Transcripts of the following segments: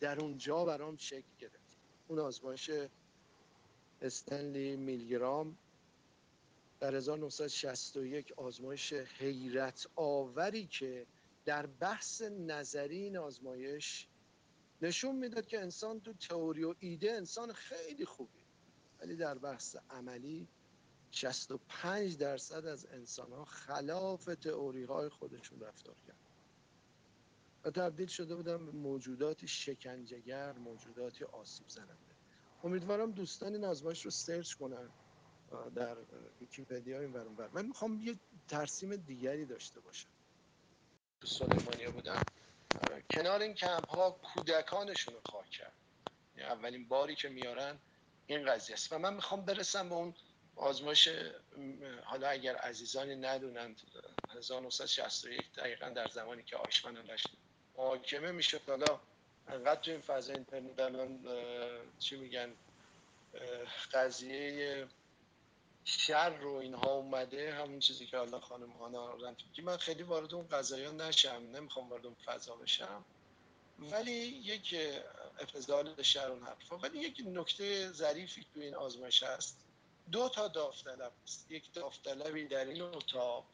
در اونجا برام شکل گرفت. اون آزمایش استنلی میلگرام در 1961 آزمایش حیرت آوری که در بحث نظری این آزمایش نشون می‌داد که انسان تو تئوری و ایده انسان خیلی خوبی ولی در بحث عملی 65 درصد از انسان ها خلاف تئوری های خودشون رفتار کرد و تبدیل شده بودن به موجوداتی شکنجهگر موجوداتی آسیب زننده. امیدوارم دوستان این آزمایش رو سرچ کنن در ویکیپدیا این برون بر من می‌خوام یه ترسیم دیگری داشته باشم. تو سلیمانیا بودم کنار این کمپ ها کودکانشون رو خواه کرد. اولین باری که میارن این قضیه است. و من می‌خوام برسم به اون آزمایش حالا اگر عزیزانی ندونند 1961 دقیقا در زمانی که آیشمن داشت محاکمه میشه حالا انقدر تو این فضا اینترنت الان چی میگن قضیه شر رو اینها اومده همون چیزی که حالا خانم هانا که من خیلی وارد اون قضايا نشم نمی‌خوام وارد اون فضا بشم. ولی یک افضال شر اون حرفا. ولی یک نکته ظریفی تو این آزمایش هست. دو تا داوطلب است یک داوطلبی در این اتاق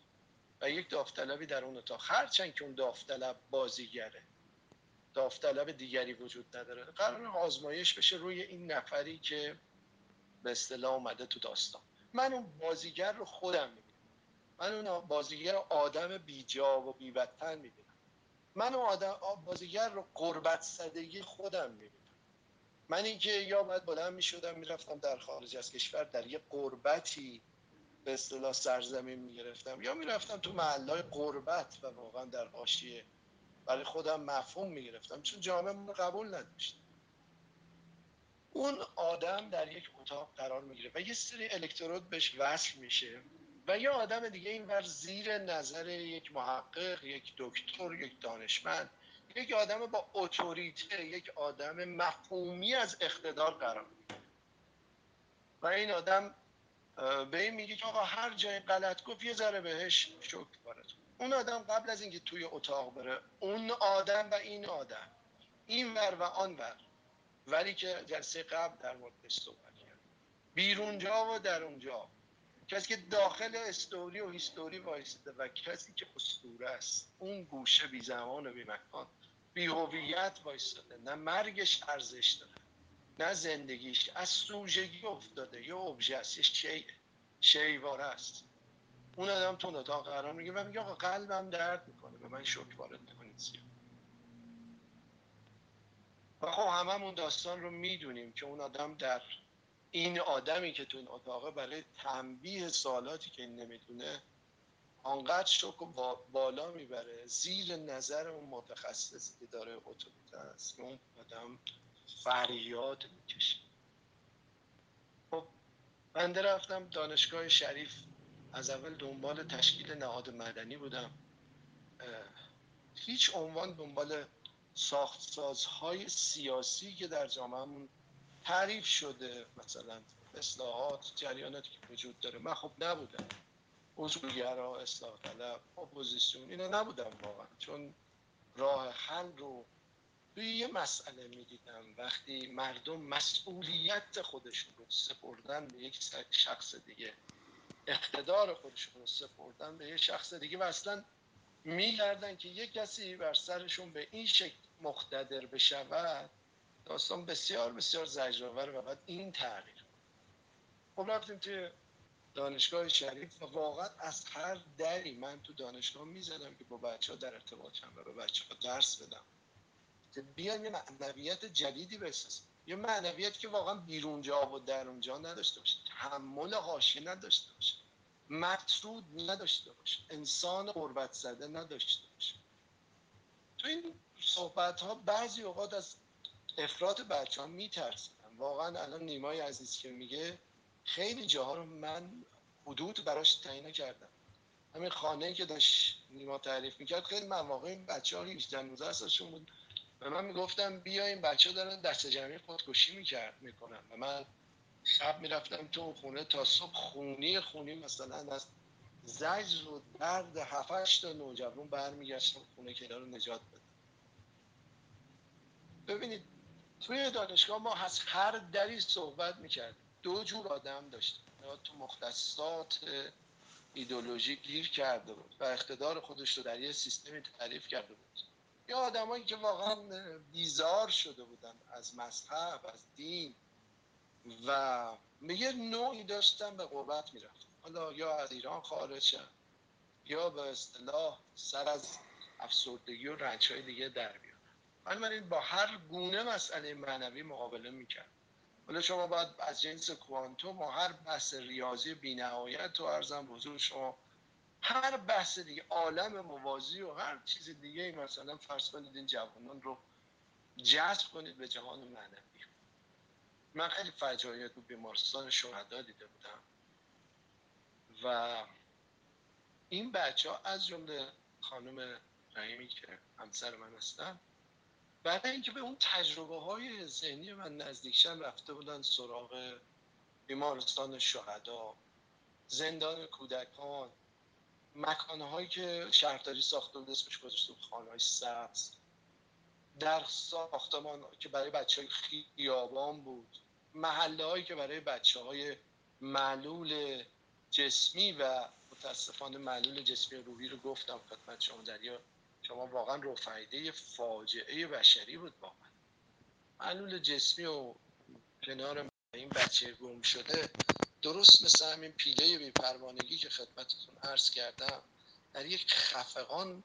و یک داوطلبی در اون اتاق. هرچند که اون داوطلب بازیگره. داوطلب دیگری وجود نداره. قرار آزمایش بشه روی این نفری که به اصطلاح اومده تو داستان. من اون بازیگر رو خودم می‌بینم. من اون بازیگر آدم بیجا و بیوطن می‌بینم. من اون آدم بازیگر رو قربت صدگی خودم می‌بینم. من اینکه یا باید بلند می‌شدم می‌رفتم در خارج از کشور در یه قربتی به اصطلاح سرزمین می‌گرفتم یا می‌رفتم تو محلهای قربت و واقعا در حاشیه. برای خودم مفهوم می‌گرفتم چون جامعه من قبول نداشت اون آدم در یک اتاق قرار می‌گیره و یه سری الکترود بهش وصل میشه و یه آدم دیگه این بر زیر نظر یک محقق یک دکتر یک دانشمند یک آدم با اتوریته یک آدم مفهومی از اقتدار قرار و این آدم به این میگه که آقا هر جای غلط گفت یه ذره بهش شکر وارد اون آدم قبل از اینکه توی اتاق بره اون آدم و این آدم این ور و آن ور. ولی که جلسه قبل در موردش صحبت کرد. بیرون جا و در اونجا کسی که داخل استوری و هیستوری وایسته و کسی که اسطوره است. اون گوشه بی زمان و بی مکان بی هویت وایستاده نه مرگش ارزش داره. نه زندگیش از سوژگی افتاده. یه ابژه است یه شیواره است. اون آدم تو اتاق قرار میگه و میگه آقا قلبم درد می‌کنه به من شکر وارد نکنید زیاد و خب هممون داستان رو می‌دونیم که اون آدم در این آدمی که تو این اتاقه برای تنبیه سوالاتی که این نمی‌دونه آنقدر شک و بالا می‌بره. زیر نظر اون متخصصی که داره اتوریته است اون آدم فریاد می‌کشه. خب بنده رفتم دانشگاه شریف. از اول دنبال تشکیل نهاد مدنی بودم. هیچ عنوان دنبال ساختسازهای سیاسی که در جامعهمون تعریف شده مثلا اصلاحات جریاناتی که وجود داره. من خب نبودم. اصولگرا اصلاح طلب اپوزیسیون اینا نبودم واقعا. چون راه حل رو توی یه مسئله می‌دیدم. وقتی مردم مسئولیت خودشون رو سپردن به یک شخص دیگه اقتدار خودشون رو سپردن به یک شخص دیگه و اصلا میگردن که یک کسی بر سرشون به این شکل مقتدر بشود داستان بسیار بسیار زجرآور و بعد این تغییر. خب رفتیم توی دانشگاه شریف و واقعا از هر دری من تو دانشگاه می‌زدم که با بچه ها در ارتباط هم و به بچه ها درس بدم. که بیان یه معنویت جدیدی بسازیم یه معنویت که واقعا بیرون جا و در اونجا نداشته باشه. تحمل حاشیه نداشته باشه. مقصود نداشته باشه. انسان قربت زده نداشته باشه. تو این صحبت ها بعضی اوقات از افراد بچه ها میترسیدم واقعا الان نیمای عزیز که میگه خیلی جاها رو من حدود براش تعیین کردم. همین خانه که داشت نیما تعریف می‌کرد خیلی مواقع این بچه ها 18 19 سالشون بود. و من می‌گفتم بیا این بچه دارن دست جمعی خودکشی می‌کرد می‌کنن. و من شب می‌رفتم تو خونه تا صبح خونی خونی مثلا از زجر و درد هفتش تا نوجوان برمیگشتم خونه که رو نجات بدم ببینید توی دانشگاه ما از هر دری صحبت می‌کرد دو جور آدم داشتیم. تو مختصات ایدولوژی گیر کرده بود و اقتدار خودش رو در یه سیستمی تعریف کرده بود. یا آدمایی که واقعا بیزار شده بودن از مذهب از دین و یه نوعی داشتن به قربت می‌رفت حالا یا از ایران خارج یا به اصطلاح سر از افسردگی و رنج های دیگه در بیارن. من با هر گونه مسئله معنوی مقابله می‌کرد. حالا شما باید از جنس کوانتوم و هر بحث ریاضی بینهایت تو ارزم بزرگ شما هر بحث دیگه عالم موازی و هر چیز دیگه مثلا فرض کنید این جوانان رو جذب کنید به جهان معنوی. من خیلی فجایع تو بیمارستان شهدا دیده بودم. و این بچه ها از جمله خانم رحیمی که همسر من هستن برای اینکه به اون تجربه های ذهنی من نزدیکشن رفته بودن سراغ بیمارستان شهدا زندان کودکان مکانهایی که شهرداری ساخته بود اسمش گذاشته بود خانه سبز. در ساختمان که برای بچه های خیابان بود. محله هایی که برای بچه های معلول جسمی و متاسفانه معلول جسمی روحی رو گفتم خدمت شما دریا. شما واقعا رفعیده فاجعه بشری بود واقعا معلول جسمی و کنار این بچه گم شده درست مثل همین پیله بیپروانگی که خدمتتون عرض کردم در یک خفقان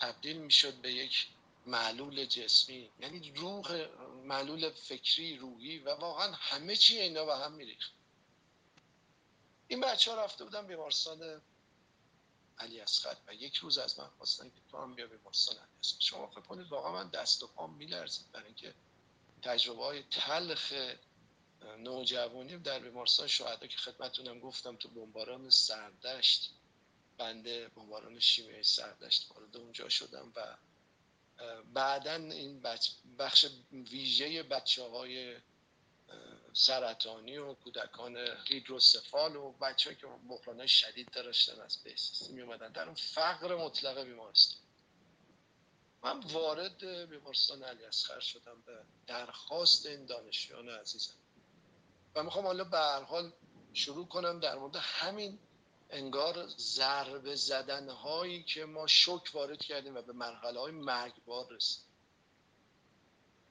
تبدیل می‌شد به یک معلول جسمی. یعنی روح معلول فکری روحی و واقعا همه چی اینا به هم میریخت. این بچه ها رفته بودن بیمارستان علی اسخر و یک روز از من خواستن که تو هم بیا بیمارستان علی اسخر شما فکر کنید واقعا من دست و پام میلرزید برای اینکه تجربه های تلخ نوجوانی در بیمارستان شهدا که خدمتونم گفتم تو بمباران سردشت بنده بمباران شیمیایی سردشت وارد اونجا شدم و بعدا این بخش ویژه بچه های سرطانی و کودکان هیدروسفال و بچه که بحران شدید داشتن از بهسیستی می اومدن در اون فقر مطلق بیمارستان. من وارد بیمارستان علی اصغر شدم به درخواست این دانشیان عزیزم. و می‌خوام حالا به هر حال شروع کنم در مورد همین انگار ضربه زدن هایی که ما شک وارد کردیم و به مرحله های مرگبار رسیم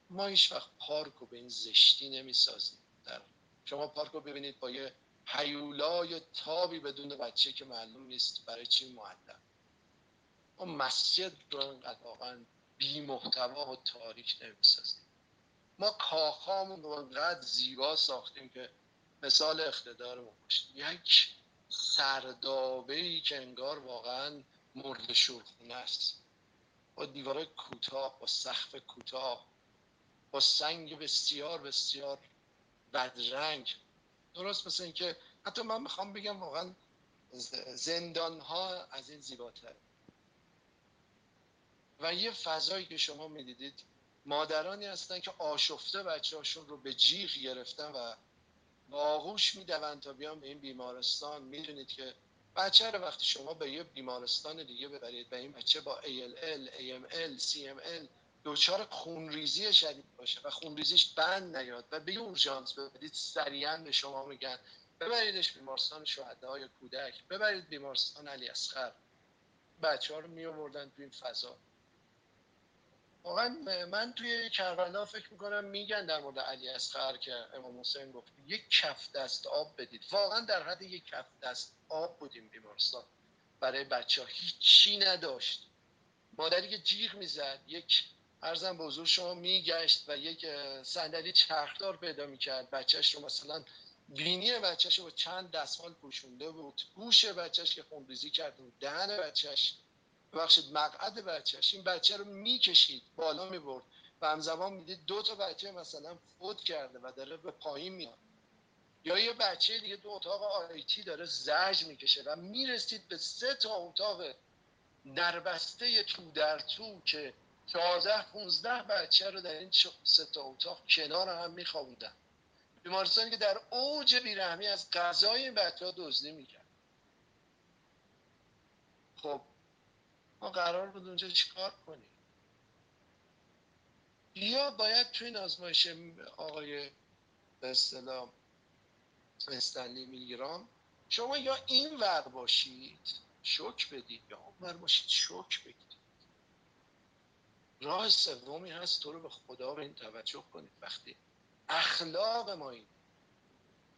ما هیچ وقت پارک رو به این زشتی نمی سازیم در شما پارک رو ببینید با یه حیولای تابی بدون بچه که معلوم نیست برای چی معلم ما مسجد رو انقدر واقعا بی محتوا و تاریک نمی سازیم ما کاخامون رو انقدر زیبا ساختیم که مثال اقتدارمون باشه. یک سردابه ای که انگار واقعا مرد شورخونه است. با دیواره کوتاه با سقف کوتاه با سنگ بسیار بسیار بدرنگ. درست مثل اینکه حتی من می‌خوام بگم واقعا زندان ها از این زیباتر و یه فضایی که شما می‌دیدید مادرانی هستن که آشفته بچه هاشون رو به جیغ گرفتن و با آغوش می‌دوند تا بیان به این بیمارستان. می‌دونید که بچه رو وقتی شما به یه بیمارستان دیگه ببرید و این بچه با ALL, AML, CML دچار خونریزی شدید باشه و خونریزیش بند نیاد و به اورژانس ببرید سریعا به شما میگن ببریدش بیمارستان شهدای کودک ببرید بیمارستان علی اصغر. بچه ها رو می آوردن تو این فضا. واقعا من توی کربلا فکر می‌کنم میگن در مورد علی اصغر که امام حسین گفت یک کف دست آب بدید. واقعا در حد یک کف دست آب بودیم بیمارستان. برای بچه ها هیچی نداشت. مادری که جیغ می‌زد یک ارزم به حضور شما میگشت و یک صندلی چرخدار پیدا می‌کرد. بچهش رو مثلا بینی بچهش رو با چند دستمال پوشونده بود. گوش بچهش که خونریزی کرده بود دهن بچهش ببخشید مقعد بچهش. این بچه رو می‌کشید بالا می‌برد و همزمان می‌دید دو تا بچه مثلا فوت کرده و داره به پایین میاد. یا یه بچه دیگه دو اتاق آیتی داره زرج می‌کشه و می‌رسید به سه تا اتاق دربسته تو در تو که 14 15 بچه رو در این سه تا اتاق کنار هم میخوابوندن. بیمارستانی که در اوج بیرحمی از غذای این بچه ها دزدی می‌کرد. خب ما قرار بود اونجا چیکار کنیم. یا باید تو این آزمایش آقای به اصطلاح استنلی میلگرام شما یا این ور باشید شک بدید یا اون ور باشید شک بگیرید. راه سومی هست تو رو به خدا به این توجه کنید. وقتی اخلاق ما این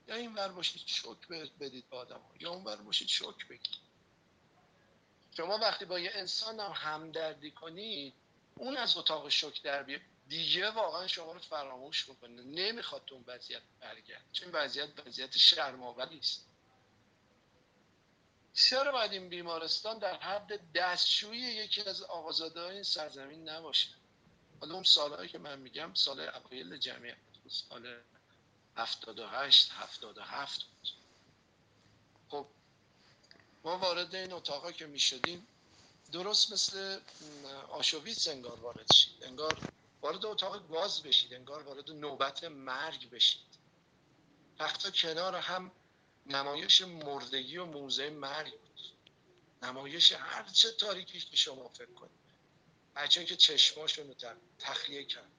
یا این ور باشید شک بدید به آدم ها. یا اون ور باشید شک بگید شما وقتی با یه انسان هم همدردی کنید اون از اتاق شک در بیاد دیگه واقعا شما رو فراموش می‌کنه. نمی‌خواد تو اون وضعیت برگرد چون وضعیت وضعیت شرماوری است چرا باید این بیمارستان در حد دستشویی یکی از آقازاده این سرزمین نباشه. حالا اون سالهایی که من میگم سال اوایل جمعیت سال 78 77 بود. خب وارد این اتاقا که می‌شدیم درست مثل آشویتس انگار وارد شید. انگار وارد اتاق گاز بشید انگار وارد نوبت مرگ بشید. تختا کنار هم نمایش مردگی و موزه مرگ بود. نمایش هر چه تاریکی که شما فکر کنید. بچه که چشماشون رو تخلیه کرد.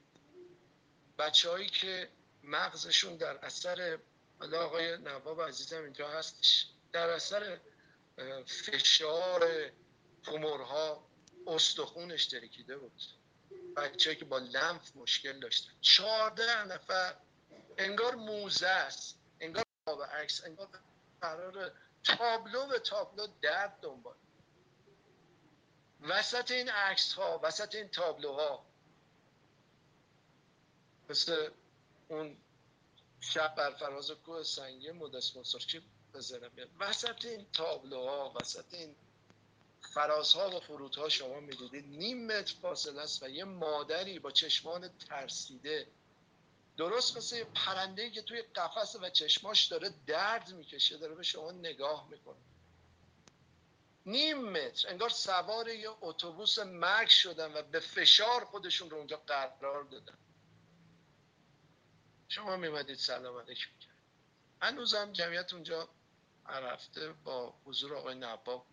بچه هایی که مغزشون در اثر حالا آقای نواب عزیزم اینجا هستش در اثر فشار تومورها استخونش ترکیده بود. بچه که با لنف مشکل داشتن چهارده نفر انگار موزه است. انگار به عکس انگار قرار تابلو به تابلو درد دنبال. وسط این عکس ها وسط این تابلوها مثل اون شب بر فراز کوه سنگی مدس مصرچی بزنم وسط این تابلوها وسط این فرازها و فرودها شما می‌دیدید نیم متر فاصله است و یه مادری با چشمان ترسیده. درست مثل پرنده که توی قفس و چشماش داره درد می‌کشه داره به شما نگاه می‌کنه. نیم متر انگار سوار یه اتوبوس مرگ شدن و به فشار خودشون رو اونجا قرار دادن. شما میمدید سلام علیکم. کرد هنوزم جمعیت اونجا رفته با حضور آقای نباب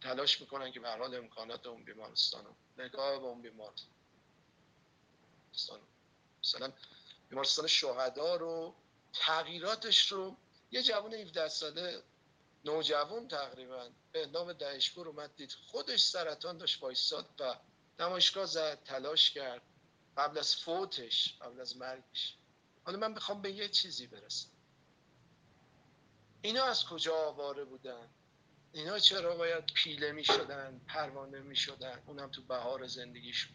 تلاش می‌کنن که به حال امکانات اون بیمارستان نگاه به اون بیمارستان مثلا بیمارستان شهدا رو تغییراتش رو یه جوان 17 ساله نوجوان تقریبا به نام دهشگور اومد دید. خودش سرطان داشت وایستاد و نمایشگاه زد تلاش کرد. قبل از فوتش قبل از مرگش. حالا من می‌خوام به یه چیزی برسم. اینا از کجا آواره بودن؟ اینا چرا باید پیله می شدن پروانه می شدن اونم تو بهار زندگیشون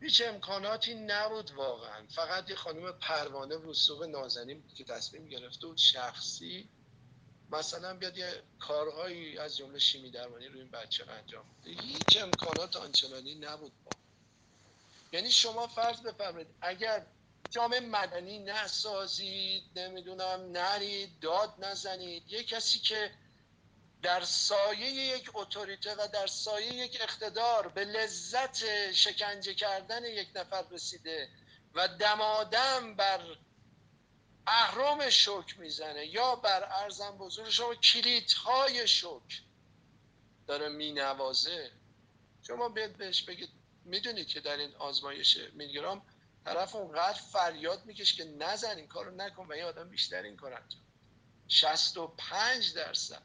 هیچ امکاناتی نبود واقعا. فقط یه خانم پروانه وسوق نازنین بود که تصمیم گرفته بود شخصی مثلا بیاد یه کارهایی از جمله شیمی درمانی روی این بچه انجام هیچ امکانات آنچنانی نبود با. یعنی شما فرض بفرمایید اگر جامعه مدنی نسازید نمی‌دونم نرید داد نزنید. یه کسی که در سایه یک اتوریته و در سایه یک اقتدار به لذت شکنجه کردن یک نفر رسیده و دمادم بر اهرام شک می‌زنه یا بر ارزم بزرگ شما کلیدهای شک داره مینوازه. شما بیاد بهش بگید می‌دونید که در این آزمایش میلیگرام طرف اونقدر فریاد میکش که نزن این کارو نکن و یه آدم بیشتر این کار انجام 65 درصد.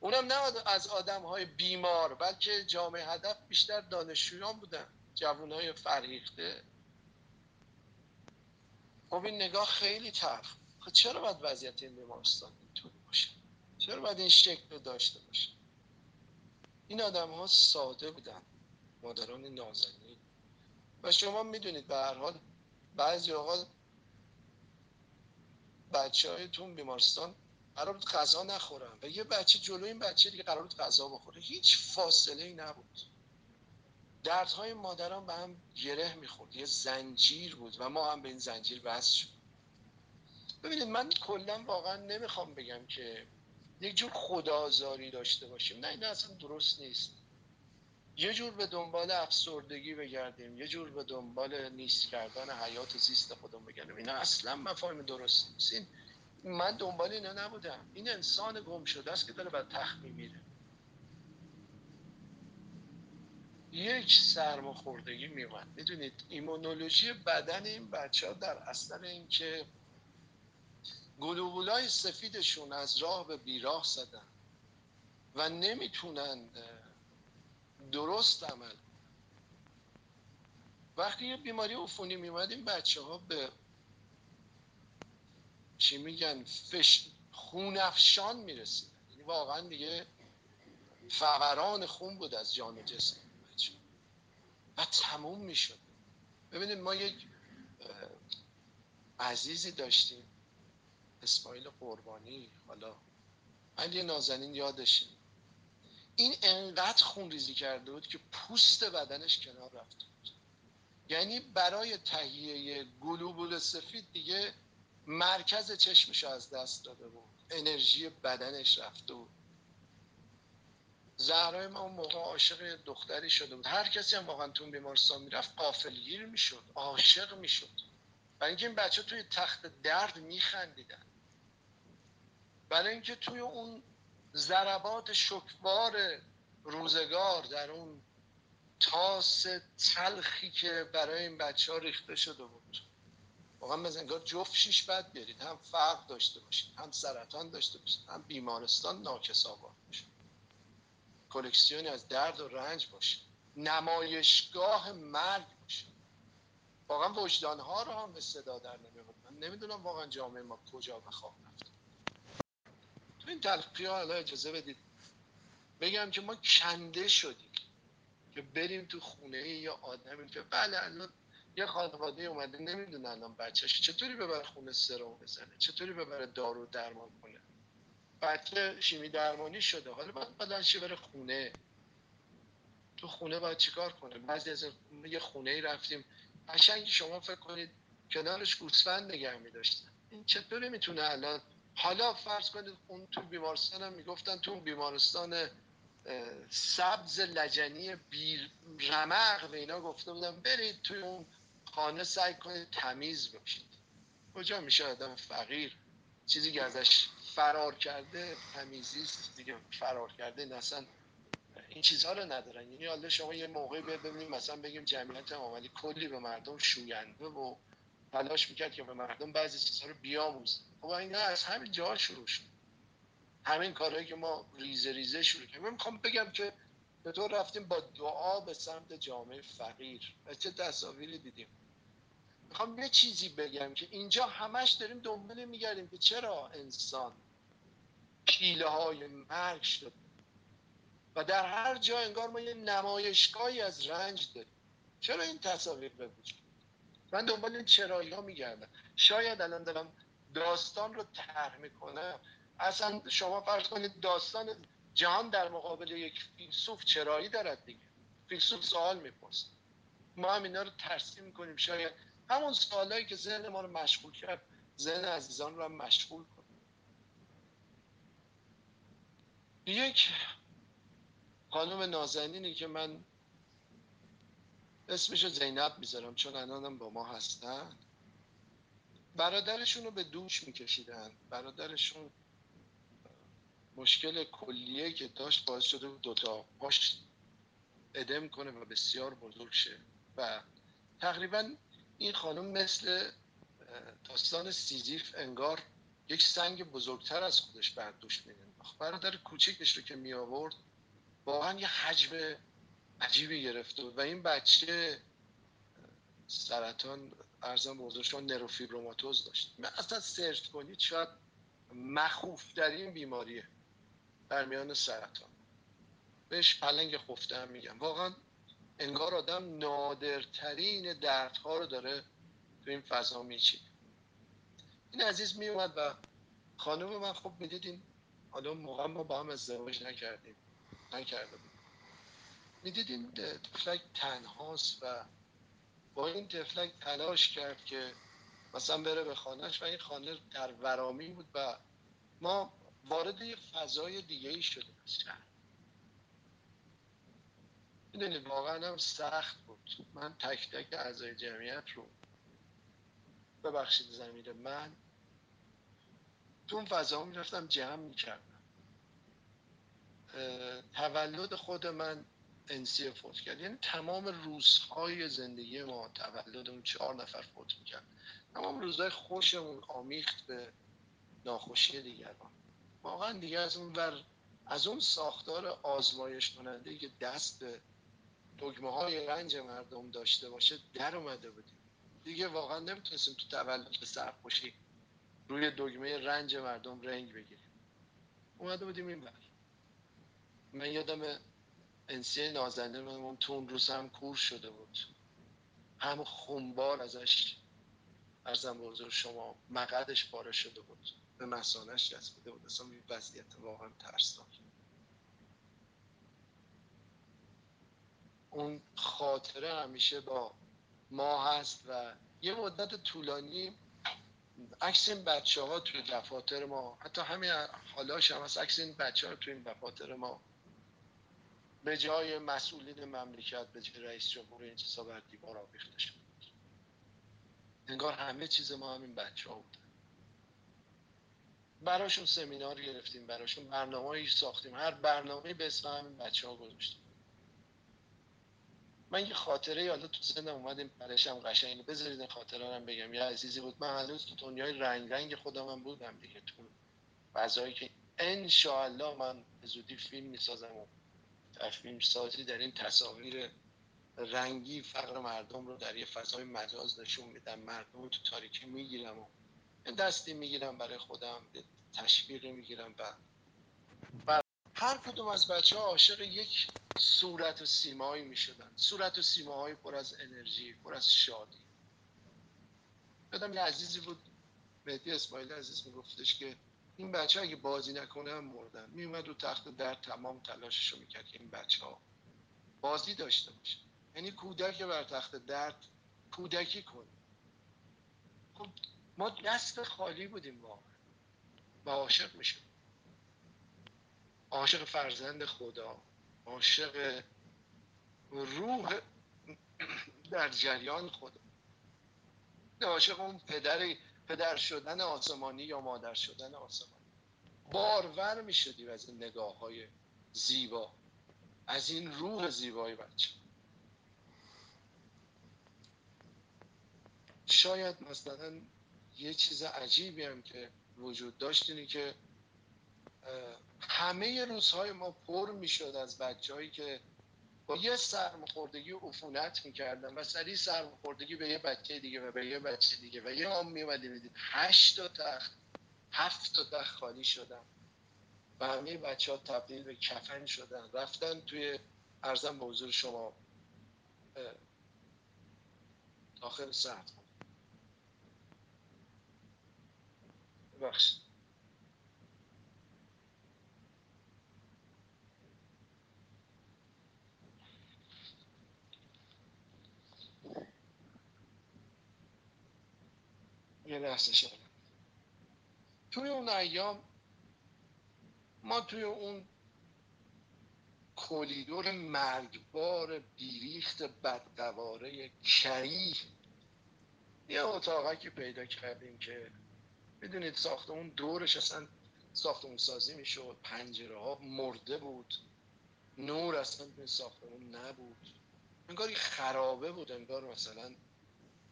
اونم نه از آدم های بیمار بلکه جامعه هدف بیشتر دانشجویان بودن. جوان های فرهیخته خب این نگاه خیلی تلخ. خب چرا باید وضعیت این بیمارستان اینطوری باشه؟ چرا باید این شکل داشته باشه؟ این آدم ها ساده بودن. مادران نازنین. و شما می‌دونید به هر حال بعضی اوقات بچه های تون بیمارستان قرار بود غذا نخورن و یه بچه جلوی این بچه دیگه قرار بود غذا بخوره. هیچ فاصله ای نبود. دردهای مادران به هم گره می‌خورد. یه زنجیر بود و ما هم به این زنجیر وصل شد ببینید من کلا واقعا نمی‌خوام بگم که یک جور خدازاری داشته باشیم. نه این اصلا درست نیست. یه جور به دنبال افسردگی بگردیم یه جور به دنبال نیست کردن حیات زیست خودمون بگردیم. اینا اصلا مفاهیم درست نیست. این من دنبال اینا نبودم. این انسان گم شده است که داره بر تخت میمیره. یک سرماخوردگی میومد. می‌دونید ایمونولوژی بدن این بچه ها در اثر اینکه گلوبولای سفیدشون از راه به بیراه زدن و نمی‌تونن درست عمل. وقتی یه بیماری عفونی میومد این بچه ها به چی میگن فش... خونفشان می‌رسیدن. یعنی واقعا دیگه فوران خون بود از جان جسم بچه. و تموم می‌شد. ببینید ما یک عزیزی داشتیم اسماعیل قربانی. حالا من نازنین یادشه. این انقدر خون ریزی کرده بود که پوست بدنش کنار رفته بود. یعنی برای تهیه گلوبول سفید دیگه مرکز چشمش از دست داده بود. انرژی بدنش رفته بود. زهرای ما اون موقع عاشق دختری شده بود. هر کسی هم واقعا تو بیمارستان می‌رفت قافلگیر می‌شد عاشق می‌شد. برای اینکه این بچه توی تخت درد میخندیدن. برای اینکه توی اون ضربات شکوار روزگار در اون تاس تلخی که برای این بچه ها ریخته شده بود. واقعا مثل انگار جفت شیش بد بیارید. هم فرق داشته باشید هم سرطان داشته باشید هم بیمارستان ناکس آباد کلکسیونی از درد و رنج باشه. نمایشگاه مرگ باشه. واقعا وجدان ها رو هم به صدا در من نمی‌دونم واقعا جامعه ما کجا به خواب رفت این تلقی ها اجازه بدید. بگم که ما کنده شدیم که بریم تو خونه یا آدمی که بله الان یه خانواده اومده نمی‌دونه الان بچهش چطوری ببره خونه سرم بزنه چطوری ببره دارو درمان کنه. بچه شیمی درمانی شده حالا باید بلند بره خونه؟ تو خونه باید چیکار کنه؟ بعضی از یه خونه ای رفتیم. قشنگ شما فکر کنید کنارش گوسفند نگه می این چطوری می‌تونه الان حالا فرض کنید اون تو بیمارستان هم می‌گفتن تو بیمارستان سبز لجنی بیر رمق به اینا گفته بودم برید توی اون خانه سعی کنید تمیز باشید. کجا میشه آدم فقیر؟ چیزی که ازش فرار کرده تمیزی دیگه فرار کرده این اصلا این چیزها رو ندارن. یعنی حالا شما یه موقعی ببینیم مثلا بگیم جمعیت عملی کلی به مردم شوینده و تلاش می‌کرد که به مردم بعضی چیزها رو بیاموزه. خب این از همین جا شروع شد. همین کارهایی که ما ریزه ریزه شروع کردیم. می‌خوام بگم که به طور رفتیم با دعا به سمت جامعه فقیر. و چه تصاویری دیدیم. می‌خوام یه چیزی بگم که اینجا همش داریم دنبال میگردیم که چرا انسان پیله های مرگ شد و در هر جا انگار ما یه نمایشگاهی از رنج داریم. چرا این تصاویر به من دنبال این چرایی ها میگردم. شاید الان دارم داستان رو طرح می‌کنم. اصلا شما فرض کنید داستان جهان در مقابل یک فیلسوف چرایی دارد دیگه. فیلسوف سوال می‌پرسه. ما هم اینا رو ترسیم می‌کنیم. شاید همون سوالایی که ذهن ما رو مشغول کرد ذهن عزیزان رو هم مشغول کنیم یک خانم نازنینی که من اسمش زینب می‌ذارم چون الانم با ما هستن. برادرشون رو به دوش میکشیدن. برادرشون مشکل کلیه که داشت باعث شده بود دوتا پاش ادم کنه و بسیار بزرگ شه. و تقریبا این خانم مثل داستان سیزیف انگار یک سنگ بزرگتر از خودش بر دوش مینداخت برادر کوچکش رو که می آورد واقعا یه حجم عجیبی گرفته بود و این بچه سرطان ارزم بزرگشان نروفیبروماتوز داشت. من اصلا سرچ کنید شاید مخوفترین بیماریه در میان سرطان. بهش پلنگ خفته هم میگم. واقعا انگار آدم نادرترین دردها رو داره تو این فضا میچینه. این عزیز میومد و خانم من خب می‌دیدین حالا موقع ما با هم ازدواج نکردیم. نکرده بود می‌دیدین تفلک تنهاست و با این تفلک تلاش کرد که مثلا بره به خانهش و این خانه در ورامی بود و ما وارد یه فضای دیگه ای از شهر. می‌دونید واقعا هم سخت بود. من تک تک اعضای جمعیت رو ببخشید زمین من تو اون فضا می‌رفتم جمع می‌کردم. تولد خود من انسی فوت کرد. یعنی تمام روزهای زندگی ما تولد اون چهار نفر فوت می‌کرد. تمام روزهای خوشمون آمیخت به ناخوشی دیگران. واقعا دیگه از اون ور از اون ساختار آزمایش کننده که دست به دگمه های رنج مردم داشته باشه در اومده بودیم. دیگه واقعا نمی‌تونستیم تو تولد سرخوشی روی دگمه رنج مردم رنگ بگیریم. اومده بودیم این بر من یادم انسیه نازنده تو اون روز هم کور شده بود. هم خونبار ازش ارزم به شما مقدش پاره شده بود. به مسانش چسبیده بود. اصلا این وضعیت واقعا ترسناک اون خاطره همیشه با ما هست و یه مدت طولانی عکس این بچه ها توی دفاتر ما حتی همین حالاش هم هست. عکس این بچه ها توی این دفاتر ما به جای مسئولین مملکت به جای رئیس جمهور این چیزا بر دیوار آویخته شد. انگار همه چیز ما همین بچه ها بوده براشون سمینار گرفتیم براشون برنامه ساختیم. هر برنامه به اسم همین بچه ها گذاشتیم. من یه خاطره حالا تو زنده اومد این پرشم قشنگه بذارید این خاطره رو بگم. یه عزیزی بود. من هنوز تو دنیای رنگ رنگ خودم هم بودم دیگه. تو فضایی که ان من زودی فیلم می‌سازم و فیلم سازی در این تصاویر رنگی فقر مردم رو در یه فضای مجاز نشون میدم. مردم رو تو تاریکی می‌گیرم و دستی می‌گیرم برای خودم تشویقی می‌گیرم. و هر کدوم از بچه ها عاشق یک صورت و سیمایی می‌شدن. صورت و سیماهای پر از انرژی پر از شادی. یادم یه عزیزی بود مهدی اسماعیل عزیز میگفتش که این بچه اگه بازی نکنه هم مردن. میومد رو تخت در تمام تلاشش رو می‌کرد که این بچه ها بازی داشته باشه. یعنی کودک بر تخت درد کودکی کنه. خب ما دست خالی بودیم واقعا. و عاشق میشیم عاشق فرزند خدا. عاشق روح در جریان خدا. عاشق اون پدر پدر شدن آسمانی یا مادر شدن آسمانی. بارور می شدیم از این نگاه های زیبا از این روح زیبای بچه. شاید مثلا یه چیز عجیبی هم که وجود داشت اینه که همه روزهای ما پر می‌شد از بچههایی که با یه سرمخوردگی عفونت می‌کردن و سریع سرمخوردگی به یه بچه دیگه و به یه بچه دیگه و یه هم میومدی بدید هشت تا تخت هفت تا تخت خالی شدن. و همه بچه ها تبدیل به کفن شدن. رفتن توی ارزم به حضور شما داخل سرد ببخشید. یه لحظه شدم توی اون ایام ما توی اون کلیدور مرگبار بیریخت بدقواره کری. یه اتاقکی پیدا کردیم که می‌دونید ساختمون دورش اصلا ساختمون سازی می‌شد پنجره ها مرده بود. نور اصلا به ساختمون نبود. انگار خرابه بود انگار مثلا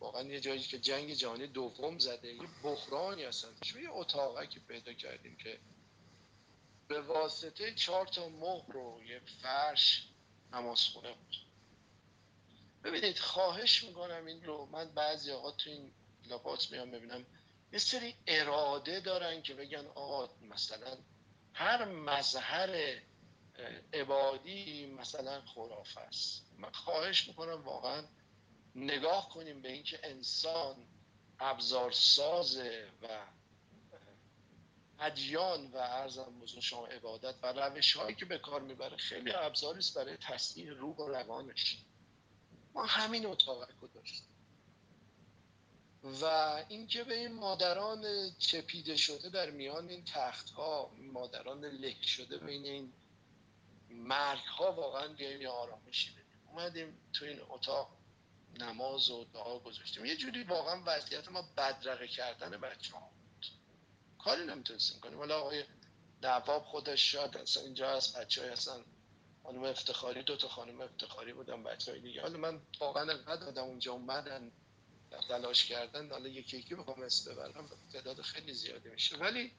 واقعا یه جایی که جنگ جهانی دوم زده یه بحرانی اصلا یه اتاقکی پیدا کردیم که به واسطه چهار تا مهر و یک فرش نمازخونه بود. ببینید خواهش می‌کنم این رو من بعضی آقا تو این لباس میام ببینم یه سری اراده دارن که بگن آقا مثلا هر مظهر عبادی مثلا خرافه است. من خواهش می‌کنم واقعا نگاه کنیم به اینکه انسان ابزار سازه و ادیان و ارزم بزرگ شما عبادت و روش هایی که به کار می‌بره خیلی ابزاری است برای تصدیح روح و روانش. ما همین اتاقک رو داشتیم و اینکه به این مادران چپیده شده در میان این تخت ها مادران لک شده بین این مرگ ها واقعا بیایم آرامشی بدیم. اومدیم تو این اتاق. نماز و دعا گذاشتیم. یه جوری واقعا وضعیت ما بدرقه کردن بچه ها کاری نمی‌تونستیم کنیم. ولی آقای نواب خودش شاید اصلا اینجا از بچه های اصلا خانم افتخاری دو تا خانم افتخاری بودن بچه های دیگه. حالا من واقعا انقدر آدم اونجا اومدن تلاش کردن حالا یکی یکی بخوام اسم ببرم تعداد خیلی زیادی میشه. ولی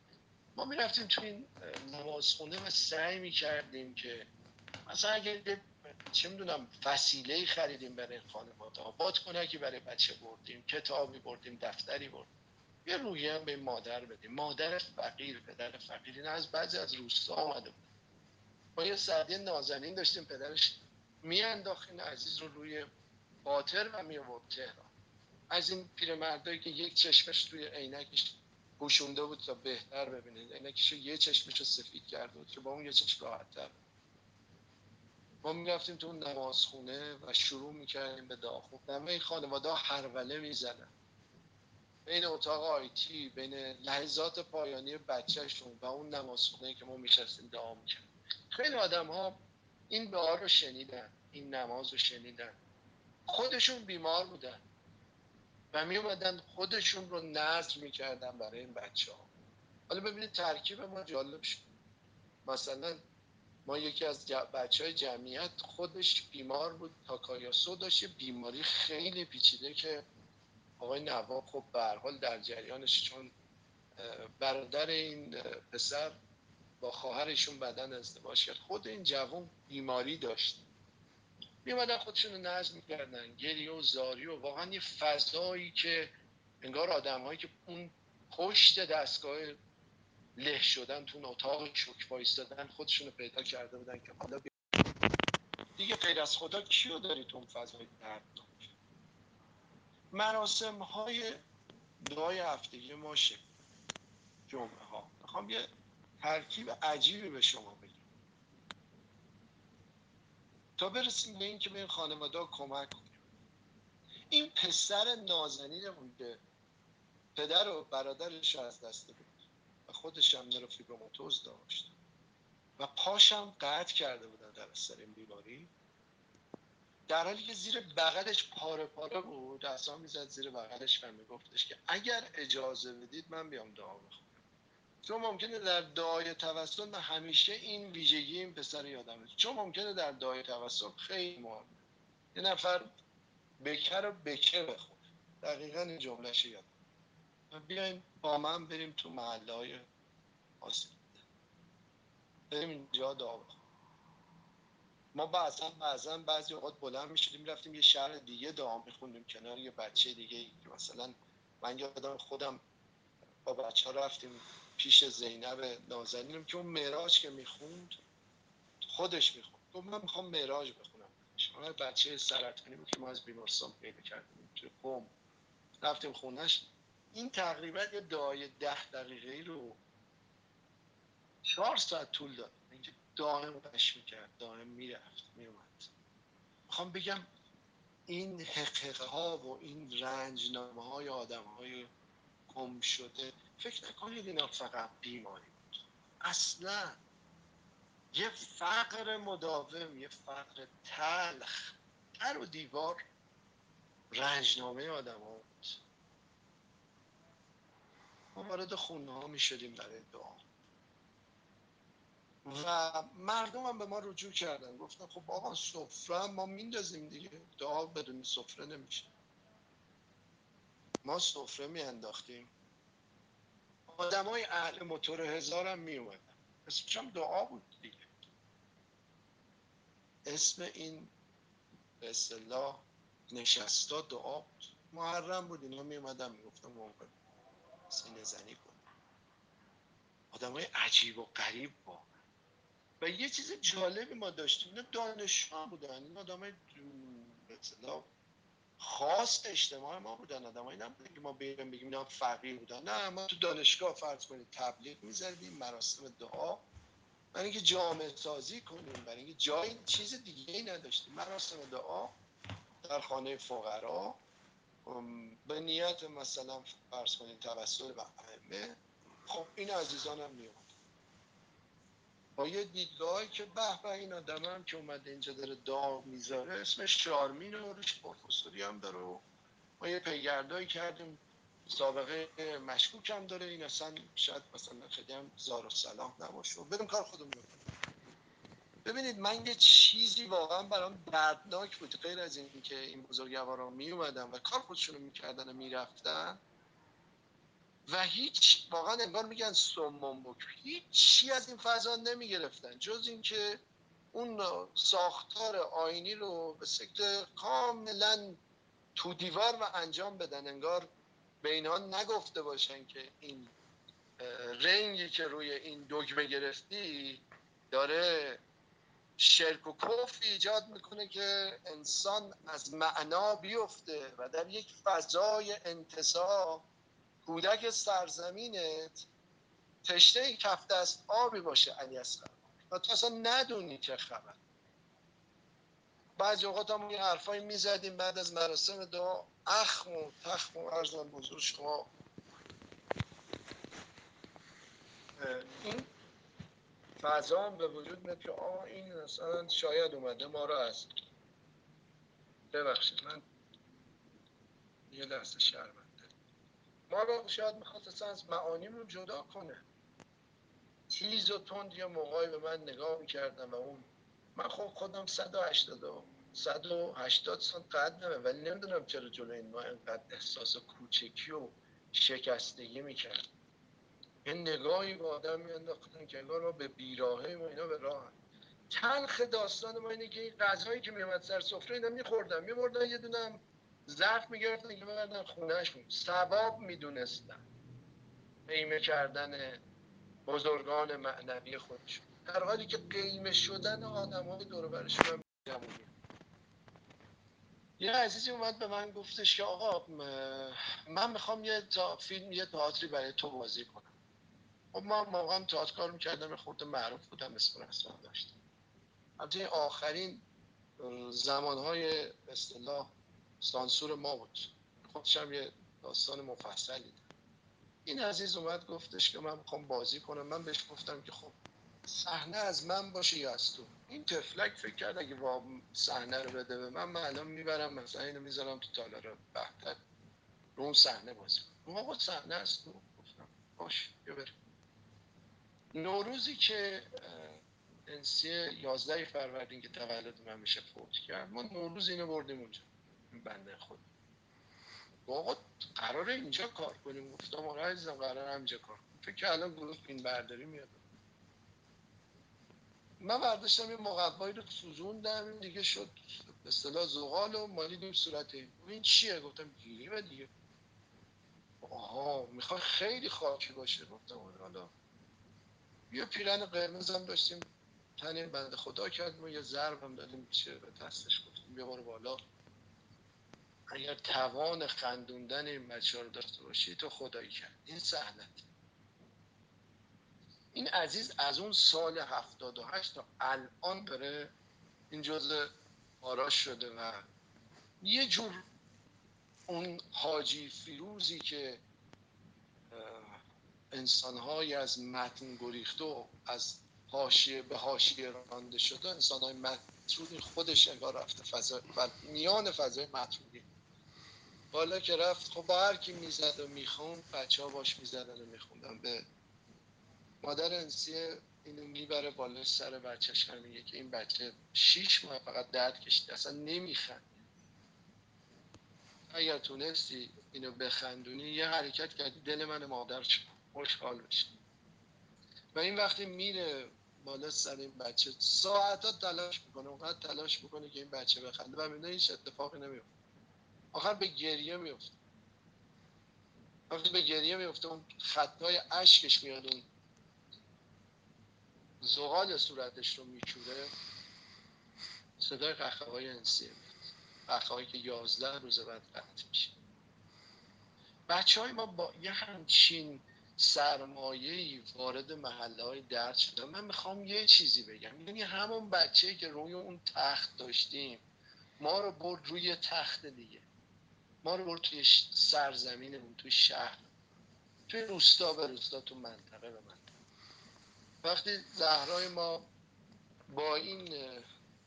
ما می‌رفتیم تو این نمازخونه و سعی می‌کردیم که مثلا اگه چه می‌دونم وسیله خریدیم برای خانواده بادکنکی برای بچه بردیم کتابی بردیم دفتری بردیم. یه روحیه هم به مادر بدیم. مادر فقیر پدر فقیر. این از بعضی از روستا آمده بود. ما یه سعدی نازنین داشتیم پدرش میانداخت این عزیز رو روی باطر و میآورد تهران. از این پیرمردایی که یک چشمش توی عینکش پوشونده بود تا بهتر ببینید. عینکش یه چشمش رو سفید کرده بود که با اون یه چشم راحتتر ما می‌رفتیم تو اون نمازخونه و شروع می‌کردیم به دعا خوندن. این خانواده هروله می‌زنن. بین اتاق آیتی بین لحظات پایانی بچهشون و اون نمازخونه که ما میشستیم دعا می‌کردیم. خیلی آدم ها این دعا رو شنیدن این نماز رو شنیدن. خودشون بیمار بودن. و می اومدن خودشون رو نظر می‌کردن برای این بچه ها حالا ببینید ترکیب ما جالب شد. مثلا ما یکی از بچه های جمعیت خودش بیمار بود تاکایاسو داشت. بیماری خیلی پیچیده که آقای نواب خب به حال در جریانش چون برادر این پسر با خواهرشون بدن ازدواج کرد. خود این جوان بیماری داشت. میمدن خودشون رو نظم می‌کردن. گریه و زاری و واقعا یه فضایی که انگار آدم هایی که اون پشت دستگاه له شدن تو اتاق شک وایستادن خودشون رو پیدا کرده بودن که حالا دیگه غیر از خدا کیو داری تو اون فضای دردناک؟ مراسم های دعای هفتگی ما جمعه ها می‌خوام یه ترکیب عجیبی به شما بگم. تا برسیم به اینکه به این خانواده کمک کنیم. این پسر نازنین که پدر و برادرش از دست بود و خودش هم نروفیبروماتوز داشت. و پاشم قطع کرده بودن در اثر این بیماری. در حالی که زیر بغلش پاره پاره بود اصلا می‌زد زیر بغلش و میگفتش که اگر اجازه بدید من بیام دعا بخونم. چون ممکنه در دعای توسط من همیشه این ویژگی این پسر یادم چون ممکنه در دعای توسط خیلی مهم. یه نفر بکر و بکه بخونه. دقیقا این جملهش یاد بیاین با من بریم تو محله های بریم اینجا ما بعضا بعضا بعضی اوقات بلند می‌شدیم می‌رفتیم یه شهر دیگه دعا میخوندیم کنار یه بچه دیگه که مثلا من یادم خودم با بچه ها رفتیم پیش زینب نازنینم که اون معراج که می‌خوند خودش می‌خوند. گفت من می‌خوام معراج بخونم. شما بچه سرطانی بود که ما از بیمارستان پیدا کردیم تو قوم رفتیم خونش این تقریبا یه دعای ده دقیقه رو چهار ساعت طول داد. اینکه دائم قش می‌کرد دائم می‌رفت میومد می‌خوام بگم این حقیقه ها و این رنجنامه های آدم های گم شده فکر نکنید اینا فقط بیماری بود. اصلا یه فقر مداوم یه فقر تلخ در و دیوار رنجنامه آدم ها بود. ما وارد خونه ها می شدیم برای دعا. و مردم هم به ما رجوع کردن. گفتن خب آقا سفره ما میندازیم دیگه. دعا بدون سفره نمیشه. ما سفره میانداختیم. آدم های اهل موتور هزار هم می اومدن اسمش هم دعا بود دیگه. اسم این به اصطلاح نشستا دعا بود. محرم بود اینا می اومدن می گفتن موقع سینه زنی کن آدم های عجیب و غریب با و یه چیز جالبی ما داشتیم اینا دانشجو بودن این آدم اصطلاح خواست اجتماع ما بودن آدمایی نبودن که ما بریم بگیم اینا فقیر بودن. نه ما تو دانشگاه فرض کنید تبلیغ می‌زدیم مراسم دعا برای اینکه جامعه سازی کنیم برای اینکه جای چیز دیگه ای نداشتیم. مراسم دعا در خانه فقرا به نیت مثلا فرض کنید توسل به ائمه. خب این عزیزان هم میومد با یه دیدگاهی که به به این آدم هم که اومده اینجا داره دعا می‌ذاره اسمش شارمین و روش پروفسوری هم داره. و ما یه پیگردایی کردیم. سابقه مشکوک هم داره. این اصلا شاید مثلا خیلی هم زار و سلام نباشه. بریم کار خودمون ببینید من یه چیزی واقعا برام دردناک بود غیر از این که این بزرگواران می اومدن و کار خودشونو می‌کردن و می‌رفتن. و هیچ واقعا انگار میگن سمم بک هیچ چی از این فضا نمی‌گرفتن. جز اینکه اون ساختار آینی رو به شکل کاملا تو دیوار و انجام بدن. انگار به اینها نگفته باشن که این رنگی که روی این دگمه گرفتی داره شرک و کف ایجاد می‌کنه که انسان از معنا بیفته و در یک فضای انتصاب کودک سرزمینت تشته کف دست آبی باشه علی اصغر. و تو اصلا ندونی چه خبر. بعضی اوقات هم یه حرفایی می‌زدیم بعد از مراسم دعا. اخم و تخم و ارزم بزرگ شما. این فضا هم به وجود میاد که آه این مثلا شاید اومده ما رو از. ببخشید من یه لحظه شرمنده ما رو شاید می‌خواست از معانیمون جدا کنه. تیز و تند یه موقعی به من نگاه می‌کردم و اون من خب خودم 180 180 سانت قدمه ولی نمی‌دونم چرا جلو این ما اینقدر احساس کوچکی و شکستگی می‌کرد. یه نگاهی به آدم میانداختن که انگار به بیراهه و اینا به راه تلخ داستان ما اینه که این غذایی که میومد سر سفره اینا میخوردن میبردن یه دونم ظرف می‌گرفتن که ببردن خونهشون. ثواب می‌دونستن. قیمه کردن بزرگان معنوی خودشون. در حالی که قیمه شدن آدم های دور برشون هم یه عزیزی اومد به من گفتش که آقا من می‌خوام یه تا فیلم یه تئاتری برای تو بازی کنم. خب من موقعا تئاتر کار می‌کردم خود معروف بودم اسم رسما داشتم. البته آخرین زمانهای اصطلاح سانسور ما بود. خودشم یه داستان مفصلی این عزیز اومد گفتش که من می‌خوام بازی کنم. من بهش گفتم که خب صحنه از من باشه یا از تو؟ این تفلک فکر کرد اگه صحنه رو بده به من من الان می‌برم مثلا اینو می‌ذارم تو تالار بهتر. رو اون صحنه بازی کنم. آقا صحنه از تو؟ گفتم باش ببر نوروزی که انسی 11 فروردین که تولد من میشه فوت کرد ما نوروز اینو بردیم اونجا. بنده خود آقا قرار اینجا کار کنیم. گفتم آقا عزیزم قرار اینجا کار کنیم. فکر که الان گروه فیلم برداری میاد. من برداشتم یه مقبایی رو سوزوندم دیگه شد به اصطلاح زغال و مالیدیم صورت این. این چیه؟ گفتم گیریم دیگه. آها می‌خوای خیلی خاکی باشه گفتم حالا. یه پیرن قرمز هم داشتیم. تنین بنده خدا کردیم و یه ضرب هم دادیم چه به دستش گفتیم. بیا بالا. اگر توان خندوندن این بچه رو داشته باشی تو خدایی کرد. این سهنت این عزیز از اون سال 78 تا الان داره این جزء آراش شده و یه جور اون حاجی فیروزی که انسانهایی از متن گریخته و از حاشیه به حاشیه رانده شده انسانهای مترونی خودش انگار رفته فضا میان فضای مترونی حالا که رفت خب با هر کی می‌زد و می‌خوند بچه ها باش می‌زدن و میخوندن. به مادر انسیه اینو می‌بره بالا سر بچهش میگه که این بچه شیش ماه فقط درد کشید اصلا نمیخند. اگر تونستی اینو بخندونی یه حرکت کردی دل من مادر خوشحال بشه و این وقتی میره بالا سر این بچه ساعتا تلاش می‌کنه اونقدر تلاش می‌کنه که این بچه بخنده و می‌بینه هیچ اتفاقی نمیفته آخر به گریه میفته وقتی به گریه میفته اون خطای اشکش میاد اون زغال صورتش رو میچوره صدای قهقه های انسیه قهقه که یازده روز بعد قطع میشه. بچه های ما با یه همچین سرمایه وارد محله های درد شده. من می‌خوام یه چیزی بگم. یعنی همون بچه که روی اون تخت داشتیم ما رو برد روی تخت دیگه. ما رو برد توی سرزمینمون توی شهر. توی روستا به روستا تو منطقه به منطقه. وقتی زهرای ما با این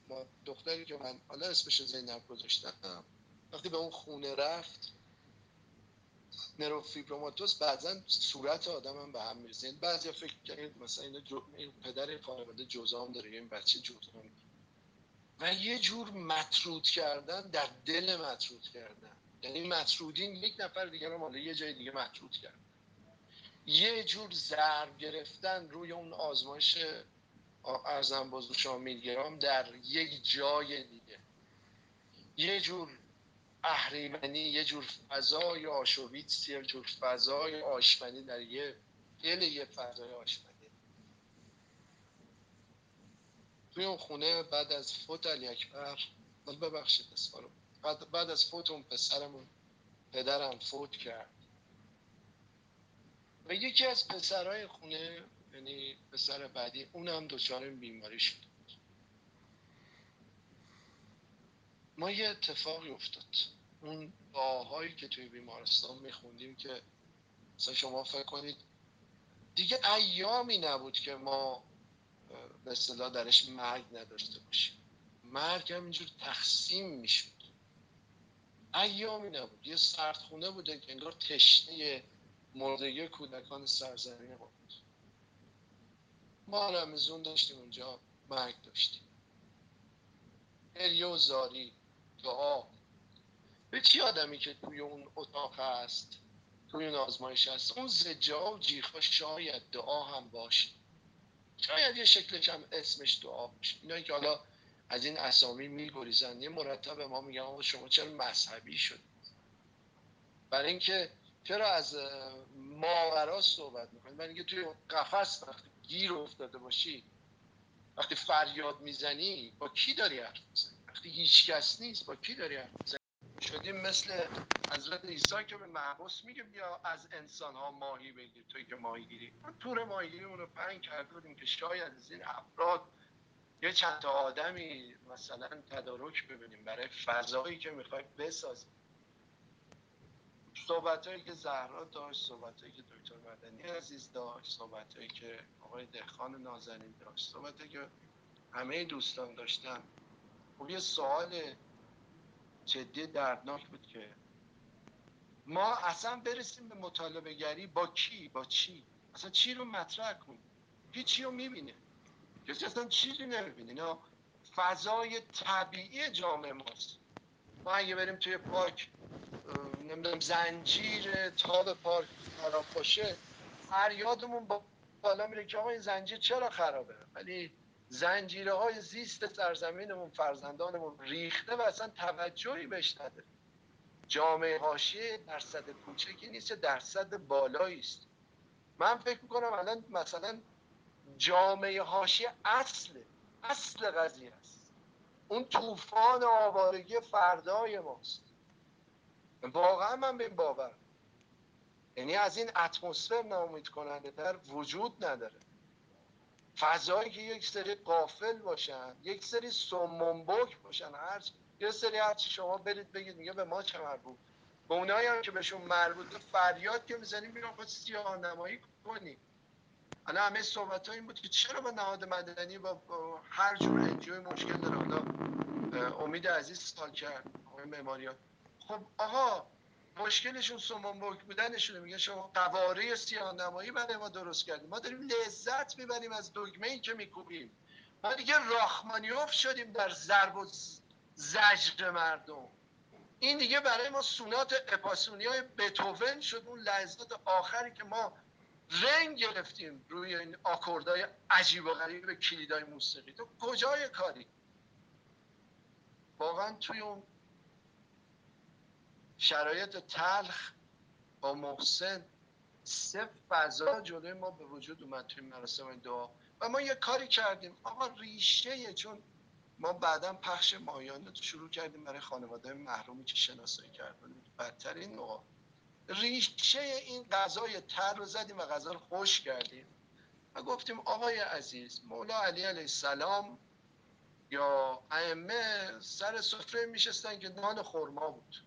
ما دختری که من حالا اسمش زینب گذاشتم وقتی به اون خونه رفت نروفیبروماتوس بعضا صورت آدم هم به هم میرزه یعنی بعضی فکر کنید مثلا این. این پدر خانواده جزام داره این بچه جزام و یه جور مطرود کردن در دل مطرود کردن. یعنی مطرودین یک نفر دیگه رو مالا یه جای دیگه مطرود کردن یه جور ضرب گرفتن روی اون آزمایش ارزم بزرگ شما میلیگرام در یک جای دیگه. یه جور اهریمنی یه جور فضای آشویتس یه جور فضای آشمنی در یه دل یه فضای آشمنی توی اون خونه بعد از فوت علی اکبر ببخشید اسفارو بعد, بعد از فوت اون پسرمون پدرم فوت کرد. و یکی از پسرهای خونه یعنی پسر بعدی اونم دچار بیماری شد. ما یه اتفاقی افتاد. اون دعاهایی که توی بیمارستان میخوندیم که مثلا شما فکر کنید دیگه ایامی نبود که ما به اصطلاح درش مرگ نداشته باشیم. مرگ همینجور تقسیم می‌شد. ایامی نبود. یه سردخونه بوده که انگار تشنه مردگی کودکان سرزمین ما بود. ما رمزون داشتیم اونجا مرگ داشتیم. هریه و زاری دعا. به چی آدمی که توی اون اتاق هست توی اون آزمایش هست؟ اون زجا و جیخا شاید دعا هم باشه. شاید یه شکلش هم اسمش دعا باشه. اینایی که حالا از این اسامی میگریزن. یه مرتب ما میگم شما چرا مذهبی شد؟ برای اینکه چرا از ماورا صحبت می‌کنید برای اینکه توی قفس وقتی گیر افتاده باشی وقتی فریاد می‌زنی با کی داری حرف می‌زنی؟ وقتی هیچ کس نیست با کی داری حرف می‌زنی؟ شدیم مثل حضرت عیسی که به محبوس میگه بیا از انسان ها ماهی بگیر. توی که ماهی گیری. تور ماهی گیری رو پنگ کرده بودیم که شاید از این افراد یه چند تا آدمی مثلا تدارک ببینیم برای فضایی که می‌خوایم بسازیم. صحبت که زهرا داشت صحبت هایی که دکتر مدنی عزیز داشت صحبت هایی که آقای دهخان نازنین داشت صحبت هایی که همه دوستان داشتن. خب یه سوال جدی دردناک بود که ما اصلا برسیم به مطالبه گری با کی؟ با چی؟ اصلا چی رو مطرح کنیم؟ چی رو می‌بینه کسی اصلا چیزی نمی‌بینه اینا فضای طبیعی جامعه ماست. ما اگه بریم توی پاک نمی‌دونم زنجیر تاب پارک خراب باشه فریادمون با بالا میره که آقا این زنجیر چرا خرابه؟ ولی زنجیره های زیست سرزمینمون فرزندانمون ریخته و اصلا توجهی بهش نداره. جامعه حاشیه درصد کوچکی نیست درصد بالایی است. من فکر می‌کنم الان مثلا جامعه حاشیه اصل اصل قضیه است. اون طوفان آوارگی فردای ماست. واقعا من به این باور یعنی از این اتمسفر ناامید کننده تر وجود نداره. فضایی که یک سری قافل باشن یک سری سمنبک باشن هر یه سری هرچی شما برید بگید میگه به ما چه مربوط؟ به اونایی هم که بهشون مربوطه فریاد که می‌زنیم میگن خود سیاه نمایی کنی. الان همه صحبت این بود که چرا با نهاد مدنی با, هر جور انجوی مشکل داره؟ حالا امید عزیز سال کرد معماریات خب آقا مشکلشون سومنبرگ بودنشونه. میگه شما قواره سیاه نمایی برای ما درست کردیم. ما داریم لذت می‌بریم از دگمه ای که میکوبیم. ما دیگه راخمانیوف شدیم در ضرب و زجر مردم. این دیگه برای ما سونات اپاسونی های شد اون لحظات آخری که ما رنگ گرفتیم روی این آکوردهای عجیب و غریب کلیدای موسیقی. تو کجای کاری؟ واقعا توی اون شرایط تلخ با محسن سه فضا جلوی ما به وجود اومد توی مراسم دعا. و ما یه کاری کردیم. آقا ریشه چون ما بعدا پخش مایانه شروع کردیم برای خانواده محرومی که شناسایی کردن. بدترین نوع ریشه این غذای تر رو زدیم و غذا رو خوش کردیم. و گفتیم آقای عزیز مولا علی علیه السلام یا ائمه سر سفره میشستن که نان خورما بود.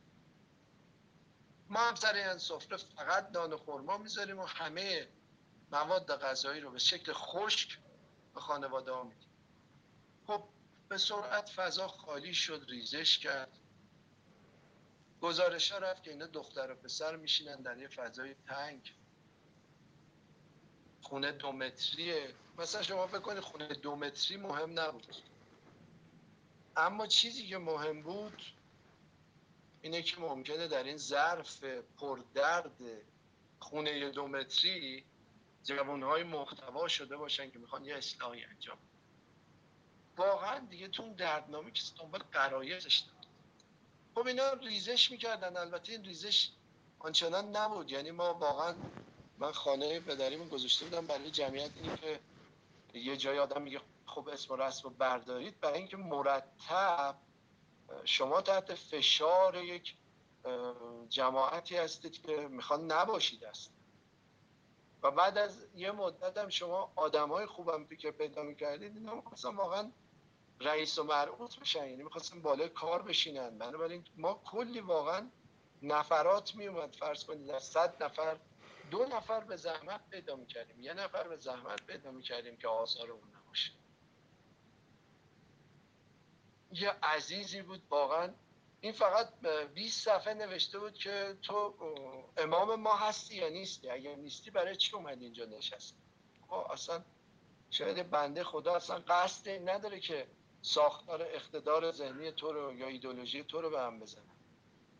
ما هم سر این سفره فقط نان خورما می‌ذاریم و همه مواد غذایی رو به شکل خشک به خانواده ها میدیم. خب به سرعت فضا خالی شد ریزش کرد. گزارش ها رفت که اینا دختر و پسر میشینن در یه فضای تنگ. خونه دو متریه. مثلا شما فکر کنید خونه دو متری مهم نبود. اما چیزی که مهم بود اینه که ممکنه در این ظرف پردرد خونه دو متری های محتوا شده باشن که می‌خوان یه اصلاحی انجام واقعا دیگه تو اون دردنامی که دنبال قرایزش خب اینا ریزش می‌کردن. البته این ریزش آنچنان نبود. یعنی ما واقعا من خانه پدریمو گذاشته بودم برای جمعیت اینی که یه جای آدم میگه خب اسم و رسم رو بردارید. برای اینکه مرتب شما تحت فشار یک جماعتی هستید که می‌خوان نباشید است و بعد از یه مدت هم شما آدم های خوبم که پیدا می‌کردید اینا مثلا واقعا رئیس و مرعوت بشن. یعنی می‌خواستن بالای کار بشینن. بنابراین ما کلی واقعا نفرات میومد فرض کنید در صد نفر دو نفر به زحمت پیدا می‌کردیم. یه نفر به زحمت پیدا می‌کردیم که آثار اون نباشه. یه عزیزی بود واقعا. این فقط 20 صفحه نوشته بود که تو امام ما هستی یا نیستی؟ اگر نیستی برای چی اومدی اینجا نشستی؟ خب اصلا شاید بنده خدا اصلا قصد نداره که ساختار اقتدار ذهنی تو رو یا ایدولوژی تو رو به هم بزنه.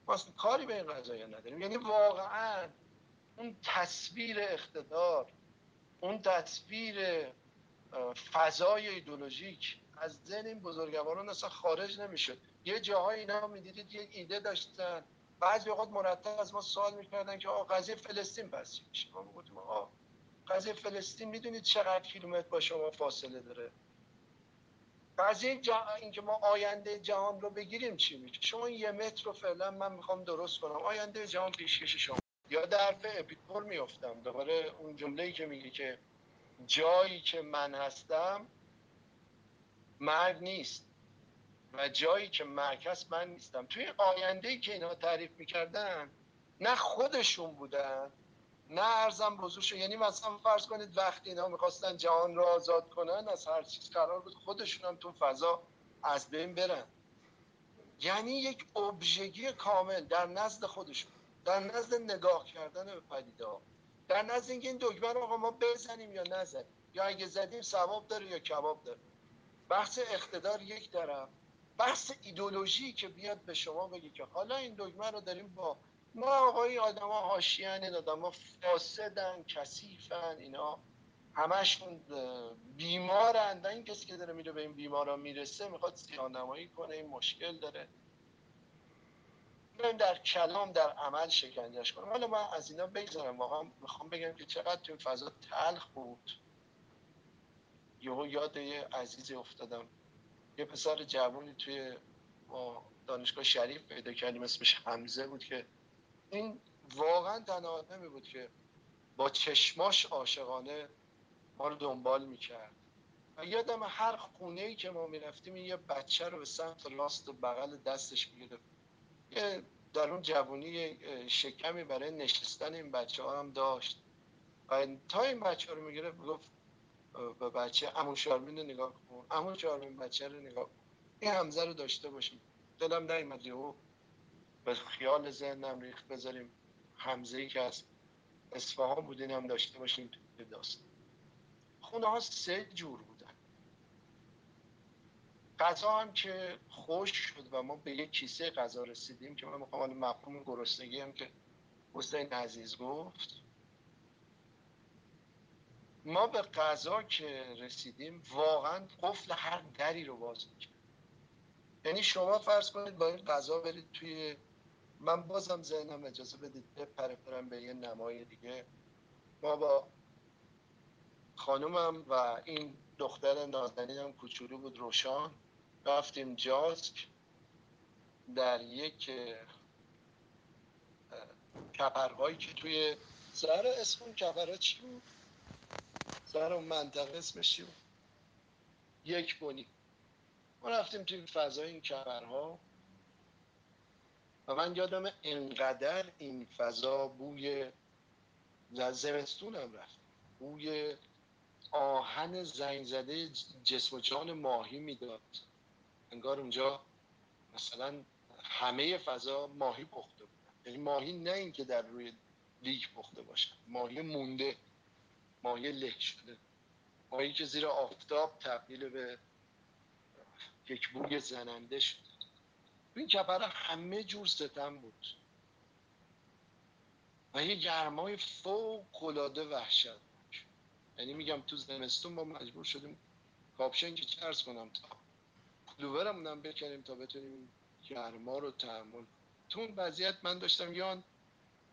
ما کاری به این قضایی نداریم. یعنی واقعا اون تصویر اقتدار اون تصویر فضای ایدولوژیک از ذهن این بزرگواران اصلا خارج نمی‌شد. یه جاهای اینا می‌دیدید یه ایده داشتن. بعضی اوقات مرتب از ما سوال می‌کردن که آقا قضیه فلسطین پس ما گفتیم آقا قضیه فلسطین می‌دونید چقدر کیلومتر با شما فاصله داره؟ قضیه جا... اینکه ما آینده جهان رو بگیریم چی میشه؟ شما یه متر رو فعلا من می‌خوام درست کنم. آینده جهان پیشکش شما. یا در اپیکور میفتم دوباره اون جمله که میگه که جایی که من هستم مرگ نیست. و جایی که مرکز من نیستم. توی آینده ای که اینا تعریف می‌کردن نه خودشون بودن نه ارزم بزرگشون یعنی مثلا فرض کنید وقتی اینا می‌خواستن جهان رو آزاد کنن از هر چیز قرار بود خودشون هم تو فضا از بین برن. یعنی یک ابژگی کامل در نزد خودشون در نزد نگاه کردن به پدیده ها در نزد اینکه این دکمه آقا ما بزنیم یا نزنیم. یا اگه زدیم ثواب داره یا کباب داره. بحث اقتدار یک طرف بحث ایدولوژی که بیاد به شما بگی که حالا این دکمه رو داریم با ما آقای آدما این آدما فاسدن کثیفن اینا. همشون بیمارن. این کسی که داره میره به این بیمارا می‌رسه می‌خواد سیانمایی کنه این مشکل داره. بیایم در کلام در عمل شکنجش کنم حالا من از اینا بگذارم. واقعا می‌خوام بگم که چقدر تو فضا تلخ بود. یهو یاد یه عزیزی افتادم. یه پسر جوانی توی ما دانشگاه شریف پیدا کردیم اسمش حمزه بود که این واقعا تنها آدمی بود که با چشماش عاشقانه ما رو دنبال می‌کرد. و یادم هر خونه ای که ما می‌رفتیم یه بچه رو به سمت راست بغل دستش می‌گرفت. یه در اون جوانی شکمی برای نشستن این بچه ها هم داشت. و تا این بچه رو می‌گرفت گفت به بچه امون شارمین رو نگاه کن امون شارمین بچه رو نگاه کن. این همزه رو داشته باشیم. دلم نیمد یهو به خیال ذهنم ریخت بذاریم همزه ای که از اصفهان بودین هم داشته باشیم تو داستان. خونه ها سه جور بودن. غذا هم که خوش شد و ما به یک کیسه غذا رسیدیم که من می‌خوام مفهوم گرسنگی هم که حسین عزیز گفت. ما به غذا که رسیدیم واقعا قفل هر دری رو باز می‌کرد یعنی شما فرض کنید با این غذا برید توی من بازم ذهنم اجازه بدید بپره پرم به یه نمای دیگه. ما با خانومم و این دختر نازنینم کوچولو بود روشان. رفتیم جاسک در یک کپرهایی که توی سر اسم اون کپرها چی بود؟ سر اون منطقه اسمش چی بود؟ یک بونی ما رفتیم توی فضای این کپرها. و من یادم انقدر این فضا بوی زمستون هم رفت. بوی آهن زنگ زده جسم و جان ماهی می‌داد. انگار اونجا مثلا همه فضا ماهی پخته بودن یعنی ماهی نه اینکه در روی لیک پخته باشن. ماهی مونده. ماهی له شده. ماهی که زیر آفتاب تبدیل به یک بوی زننده شده. این کپره همه جور ستم بود. و یه گرمای فوق العاده وحشت یعنی میگم تو زمستون ما مجبور شدیم کاپشن که چرس کنم تا پلوورمونم بکنیم تا بتونیم گرما رو تحمل تو اون وضعیت من داشتم یان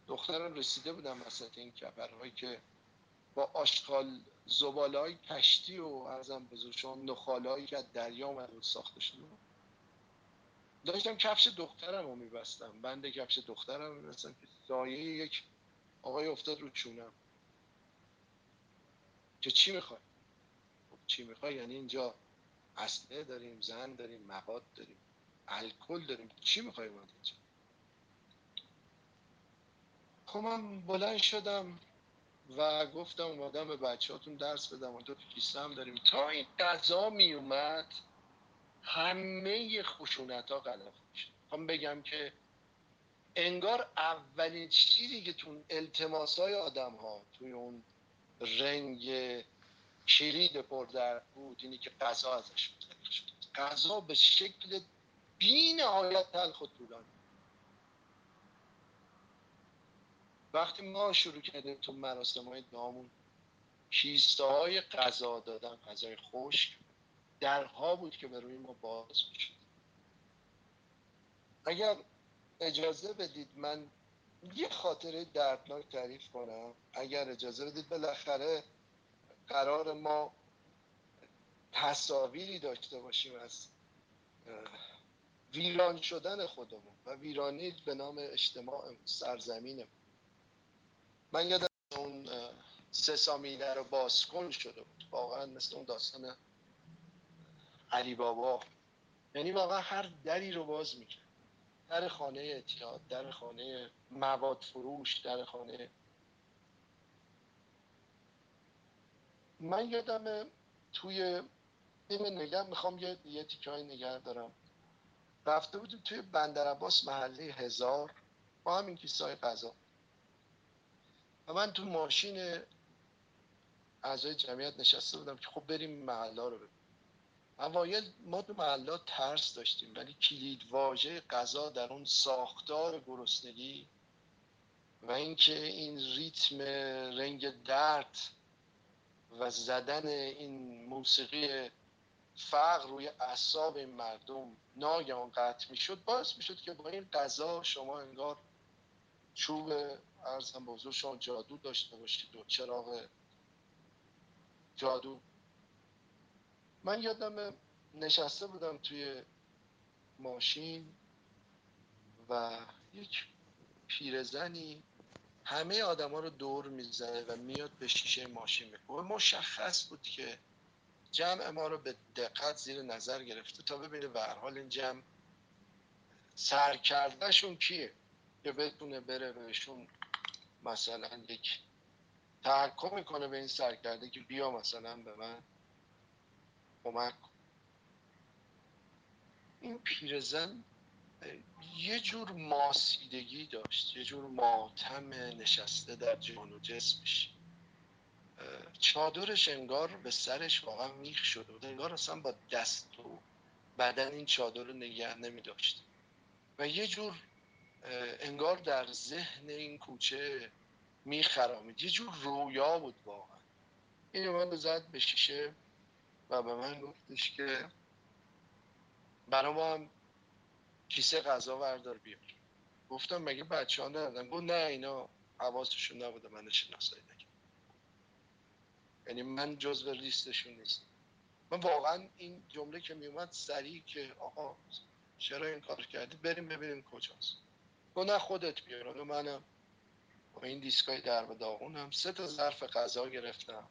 دخترم رسیده بودم وسط این کپرهایی که با آشغال زباله های کشتی و ارزم بزرگشان نخاله هایی که از دریا آمده ساخته شده داشتم کفش دخترم رو میبستم. بند کفش دخترم رو میبستم که سایه یک آقای افتاد رو چونم. که چی می‌خوای؟ خب چی می‌خوای؟ یعنی اینجا اسلحه داریم زن داریم مواد داریم الکل داریم. چی می‌خوای اینجا؟ خب من بلند شدم و گفتم اومدم به بچه هاتون درس بدم. و دو کیسه هم داریم. تا این قضا می اومد همه خشونت ها غلط میشه. بگم که انگار اولین چیزی که تو التماس های آدم ها توی اون رنگ کلید پردر بود اینی که قضا ازش قضا به شکل بی نهایت تلخ و طولانی وقتی ما شروع کردیم تو مراسم های دامون کیسته های غذا دادن غذای خشک درها بود که به روی ما باز می‌شد. اگر اجازه بدید من یه خاطره دردناک تعریف کنم. اگر اجازه بدید بالاخره قرار ما تصاویری داشته باشیم از ویران شدن خودمون و ویرانی به نام اجتماع سرزمینمون من یادم اون سه سامیله رو بازکن شده بود. واقعا مثل اون داستان علی بابا. یعنی واقعا هر دری رو باز می‌کرد. در خانه اتیاد در خانه مواد فروش در خانه من یادم توی این نگه می‌خوام یه, یه تیکای نگه دارم. رفته بودیم توی بندر عباس محله هزار با همین کیسه غذا. و من تو ماشین اعضای جمعیت نشسته بودم که خب بریم محله رو ببینیم. اوایل ما تو محله ترس داشتیم ولی کلید واژه غذا در اون ساختار گرسنگی و اینکه این ریتم رنگ درد و زدن این موسیقی فقر روی اعصاب مردم ناگهان قطع می‌شد باعث می‌شد که با این غذا شما انگار چوب ارزم بزرگ شما جادو داشته باشید و چراغ جادو من یادم نشسته بودم توی ماشین و یک پیرزنی همه آدما رو دور می‌زنه و میاد به شیشه ماشین می‌کنه مشخص بود که جمع ما رو به دقت زیر نظر گرفته تا ببینه به حال این جمع سرکردهشون کیه که بتونه بره بهشون مثلا یک تحکم می‌کنه به این سرکرده که بیا مثلا به من. کمک این پیرزن یه جور ماسیدگی داشت یه جور ماتم نشسته در جان و جسمش. چادرش انگار به سرش واقعا میخ شده بود انگار اصلا با دست و بدن این چادر رو نگه نمی داشت و یه جور انگار در ذهن این کوچه میخرامید. یه جور رویا بود واقعا. این من زد به شیشه و به من گفتش که برای ما هم کیسه غذا وردار بیار. گفتم مگه بچه ها ندادن گفت نه اینا حواسشون نبوده من شناسایی نکرد یعنی من جزو لیستشون نیست من واقعا این جمله که میومد سریع که آقا چرا این کار کردی؟ بریم ببینیم کجاست. گفت نه خودت بیار. منم با این دیسکای در به داغونم. سه تا ظرف غذا گرفتم.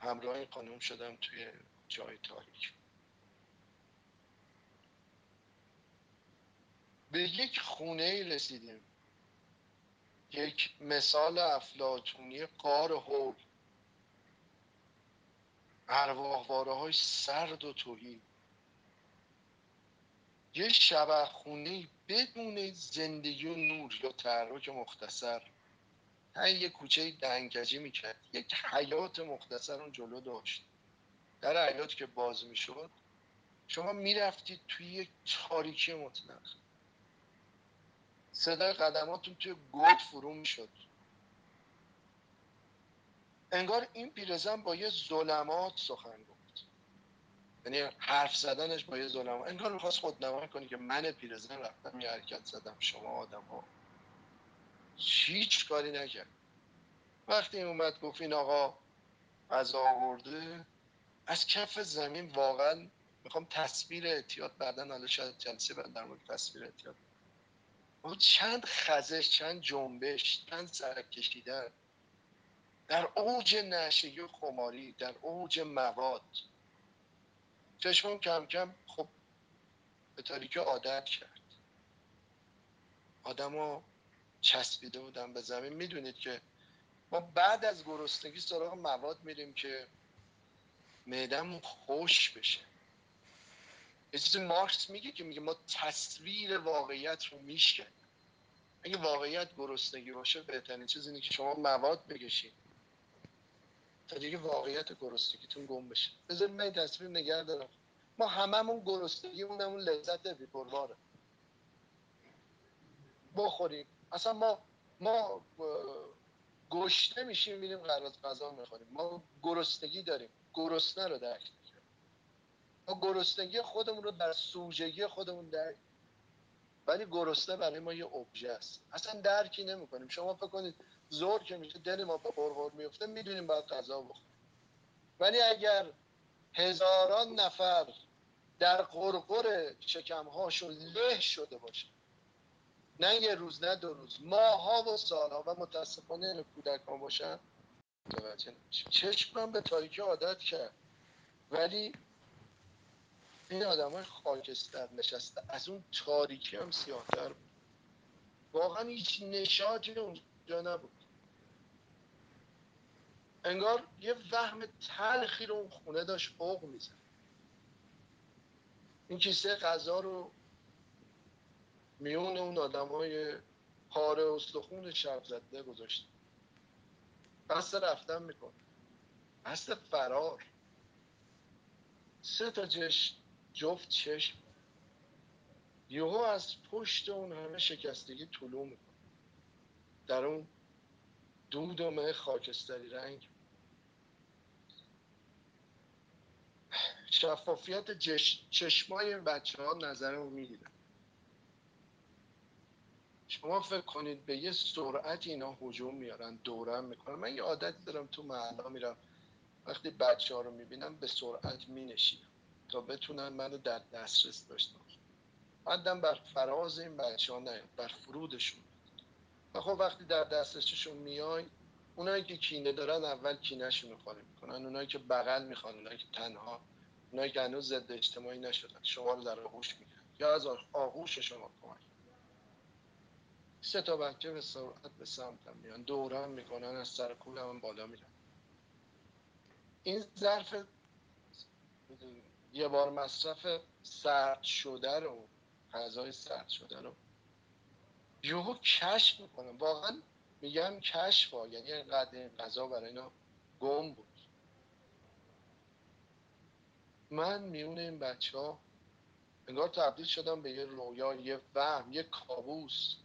همراه خانم شدم توی جای تاریک. به یک خونه رسیدیم. یک مثال افلاتونی قار هول ارواحواره های سرد و توهین. یه شبه خونه بدون زندگی و نور یا تحرک مختصر. هر یه کوچه دنگجی می‌کرد. یک حیات مختصر اون جلو داشت. در حیات که باز می‌شد شما می‌رفتید توی یک تاریکی مطلق. صدای قدماتون توی گود فرو می‌شد. انگار این پیرزن با یه ظلمات سخن گفت. یعنی حرف زدنش با یه ظلمات. انگار می‌خواست خودنمایی کنی که من پیرزن رفتم یه حرکت زدم شما آدم ها هیچ کاری نکرد. وقتی اومد گفت این آقا از آورده از کف زمین واقعا می‌خوام تصویر اعتیاد بعدا حالا شاید جلسه بعد در مورد تصویر اعتیاد چند خزش چند جنبش چند سرک کشیدن در اوج نشگی و خماری در اوج مواد. چشمون کم کم خب به تاریکی عادت کرد. آدم چسبیده بودن به زمین. می‌دونید که ما بعد از گرسنگی سراغ مواد میریم که معدمون خوش بشه. یه چیزی مارکس میگه که میگه ما تصویر واقعیت رو میشکنیم. اگه واقعیت گرسنگی باشه بهترین چیز اینه که شما مواد بکشید تا دیگه واقعیت گرسنگیتون گم بشه. بذارید من تصویر نگه دارم. ما هممون گرسنگی اون لذت بی پرواره بخوریم. اصلا ما ما گشته میشیم میریم غذا می‌خوریم. ما گرسنگی داریم. گرسنه رو درک ما گرسنگی خودمون رو در سوژگی خودمون درک ولی گرسنه برای ما یه ابژه است. اصلا درکی نمی‌کنیم. شما فکر کنید زور که میشه دل ما به قرقر میفته می‌دونیم باید غذا بخوریم. ولی اگر هزاران نفر در قرقر شکمهاشون له شده باشه نه یه روز نه دو روز. ماها و سالها و متاسفانه کودکان باشن. متوجه نمیشه چشمم به تاریکی عادت کرد. ولی این آدم های خاکستر نشسته. از اون تاریکی هم سیاهتر بود. واقعا هیچ نشاطی اونجا نبود. انگار یه وهم تلخی رو اون خونه داشت فوق میزن این کیسه غذا رو میون اون آدم های پاره استخون شب زده گذاشت. قصد رفتن می‌کنه قصد فرار. سه تا جش جفت چشم. یهو از پشت اون همه شکستگی طلوع می‌کنه. در اون دود و مه خاکستری رنگ. شفافیت چشمای بچه ها نظرمو می‌گیره. شما فکر کنید به یه سرعت اینا حجوم میارن دورم می‌کنن. من یه عادت دارم تو محلا میرم. وقتی بچه ها رو می‌بینم به سرعت مینشینم تا بتونن منو در دسترس داشته باشن. بعدم بر فراز این بچه ها نیاد بر فرودشون و خب وقتی در دسترسشون میای اونایی که کینه دارن اول کینهشون رو خالی می‌کنن. اونایی که بغل می‌خوان اونایی که تنها اونایی که هنوز ضد اجتماعی نشدن شما رو در آغوش می‌گیرن یا از آغوش شما کمک سه تا بچه به سرعت به سمتم میان. دورم می‌کنن از سر کولم بالا میرن. این ظرف یه بار مصرف سرد شده رو غذای سرد شده رو یهو کشف می‌کنم. واقعا میگم کشف ها یعنی اینقدر این غذا برای اینا گم بود. من میون این بچه ها انگار تبدیل شدم به یه رویا یه وهم یه کابوس.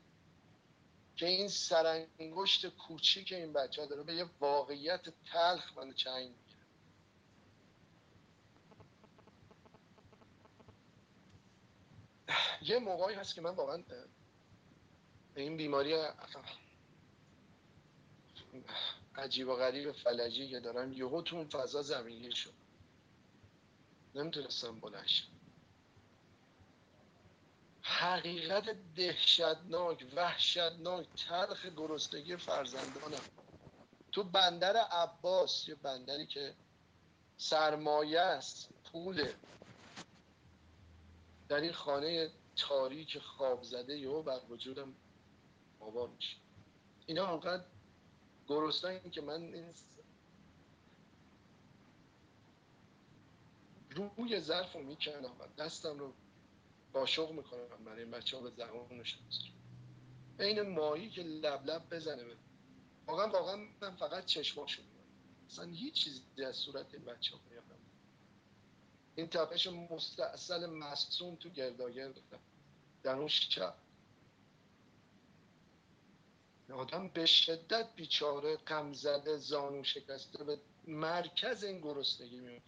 که این سرانگشت کوچیک این بچه ها داره به یه واقعیت تلخ من چنگ می‌گیره. یه موقعی هست که من واقعا این بیماری عجیب و غریب فلجی که دارم یهو تو اون فضا زمینگیر شد نمی‌تونستم بلنش حقیقت دهشتناک وحشتناک تلخ گرسنگی فرزندانم. تو بندر عباس یه بندری که سرمایه است پوله. در این خانه تاریک خواب زده یهو بر وجودم آوار میشه. اینا انقدر گرسنه که من این روی ظرف رو می‌کنم و دستم رو قاشق می‌کنم برای این بچه ها به زبانشون این ماهی که لب لب بزنه به واقعا واقعا من فقط چشماشون اصلا هیچ چیزی از صورت این بچه ها این تپش مستاصل مصوم تو گرداگرد در اون شب. آدم به شدت بیچاره غم زده زانو شکسته به مرکز این گرسنگی میاد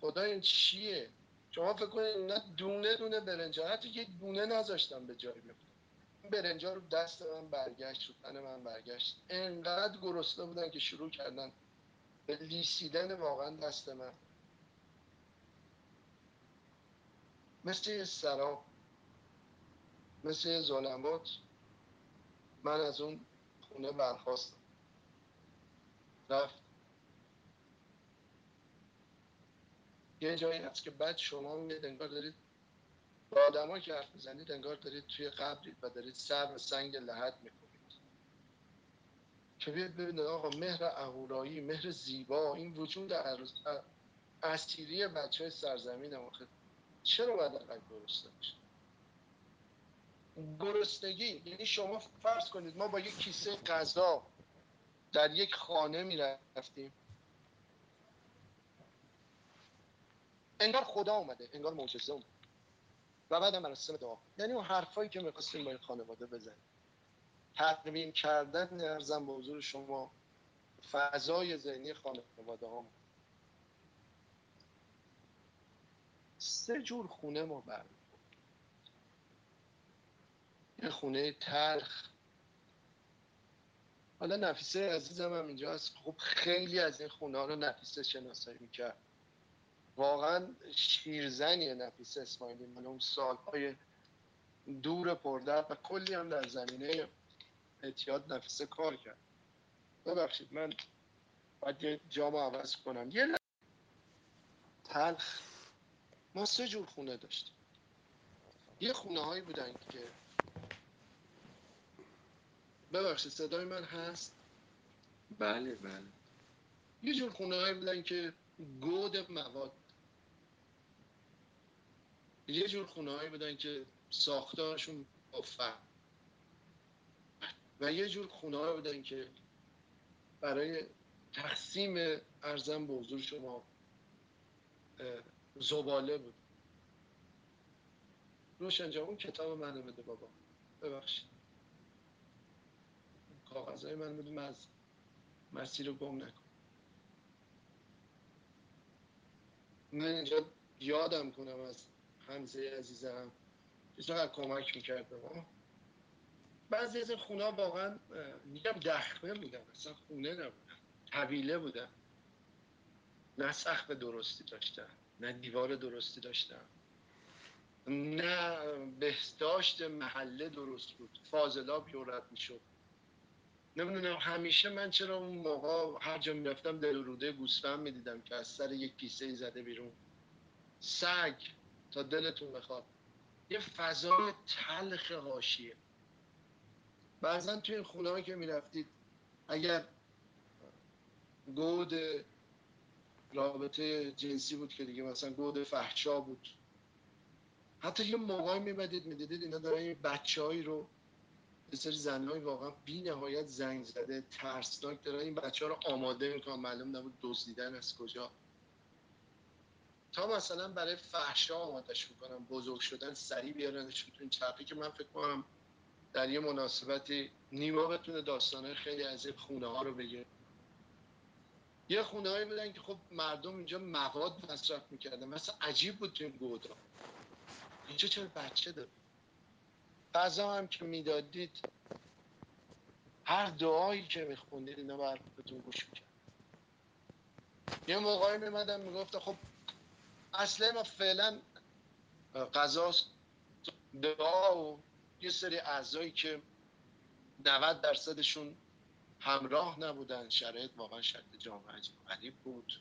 خدا این چیه؟ شما فکر کنید نه دونه دونه برنجا حتی یک دونه نذاشتم به جای بیفتم برنجا رو دست من برگشت رو تن من برگشت. انقدر گرسنه بودن که شروع کردن به لیسیدن واقعا دست من. مثل سراب مثل ظلمات من از اون خونه برخواستم رفت. یه جایی هست که بعد شما میاد انگار دارید با آدم که حرف می‌زنید انگار دارید توی قبرید و دارید سر و سنگ لحد می‌کنید که بیاد ببینید آقا مهر اهورایی مهر زیبا این وجود اسیری بچه های سرزمین آخه چرا باید انقدر گرسنه بشه گرسنگی یعنی شما فرض کنید ما با یک کیسه غذا در یک خانه می انگار خدا اومده انگار معجزه اومده. و بعد مراسم دعا. یعنی اون حرفایی که می‌خواستیم با این خانواده بزنیم. ترمیم کردن ارزم به حضور شما فضای ذهنی خانواده ها. سه جور خونه ما برمیم یه خونه تلخ. حالا نفیسه عزیزم هم اینجا هست. خب خیلی از این خونه ها رو نفیسه شناسایی می‌کرد. واقعا شیرزنیه نفیسه اسماعیلی من اون سالهای دور پردر و کلی هم در زمینه اعتیاد نفیسه کار کرد. ببخشید من باید یه جام عوض کنم. یه تلخ. ما سه جور خونه داشتیم. یه خونه هایی بودن که ببخشید صدای من هست؟ بله بله. یه جور خونه هایی بودن که گود مواد یه جور خونه بودن که ساختارشون با و یه جور خونه بودن که برای تقسیم ارزم به حضور شما زباله بود. روشن اون کتاب منو بده بابا. ببخشید. کاغذهای من بده از مسیر رو گم نکن. من اینجا یادم کنم از همزه عزیزم. که چقدر کمک می‌کرد به ما. بعضی از خونه واقعا میگم دخمه بودن اصلا خونه نبودن طویله بودن. نه درستی داشتن نه دیوار درستی داشتن نه بهداشت محله درست بود. فاضلاب یورت می‌شد. نمی‌دونم همیشه من چرا اون موقع هر جا می‌رفتم دل روده گوسفند می‌دیدم که از سر یک کیسه زده بیرون. سگ تا دلتون بخواد یه فضای تلخ حاشیه. بعضا توی این خونه که می‌رفتید اگر گود رابطه جنسی بود که دیگه مثلا گود فحشا بود حتی یه موقعی میبدید می‌دیدید اینا دارن یه بچه رو یه سری زنهای واقعا بی نهایت زنگ زده ترسناک دارن. این بچه ها رو آماده می‌کنن معلوم نبود دزدیدن از کجا. تا مثلا برای فحشا آمادش می‌کنن بزرگ شدن سریع بیارنش تو این چرخی که من فکر کنم در یه مناسبتی نیما بتونه داستانه خیلی از این خونه ها رو بگه یه خونه هایی بودن که خب مردم اینجا مواد مصرف می‌کردن. مثلا عجیب بود تو این گودا اینجا چرا بچه داره غذا هم که می‌دادید هر دعایی که میخوندید اینا بهتون گوش می‌کرد یه موقعی میمدن می‌گفت خب اصلا ما فعلا غذا دعا و یه سری اعضایی که 90 درصدشون همراه نبودن شرایط واقعا شرط جامعه عجیب بود.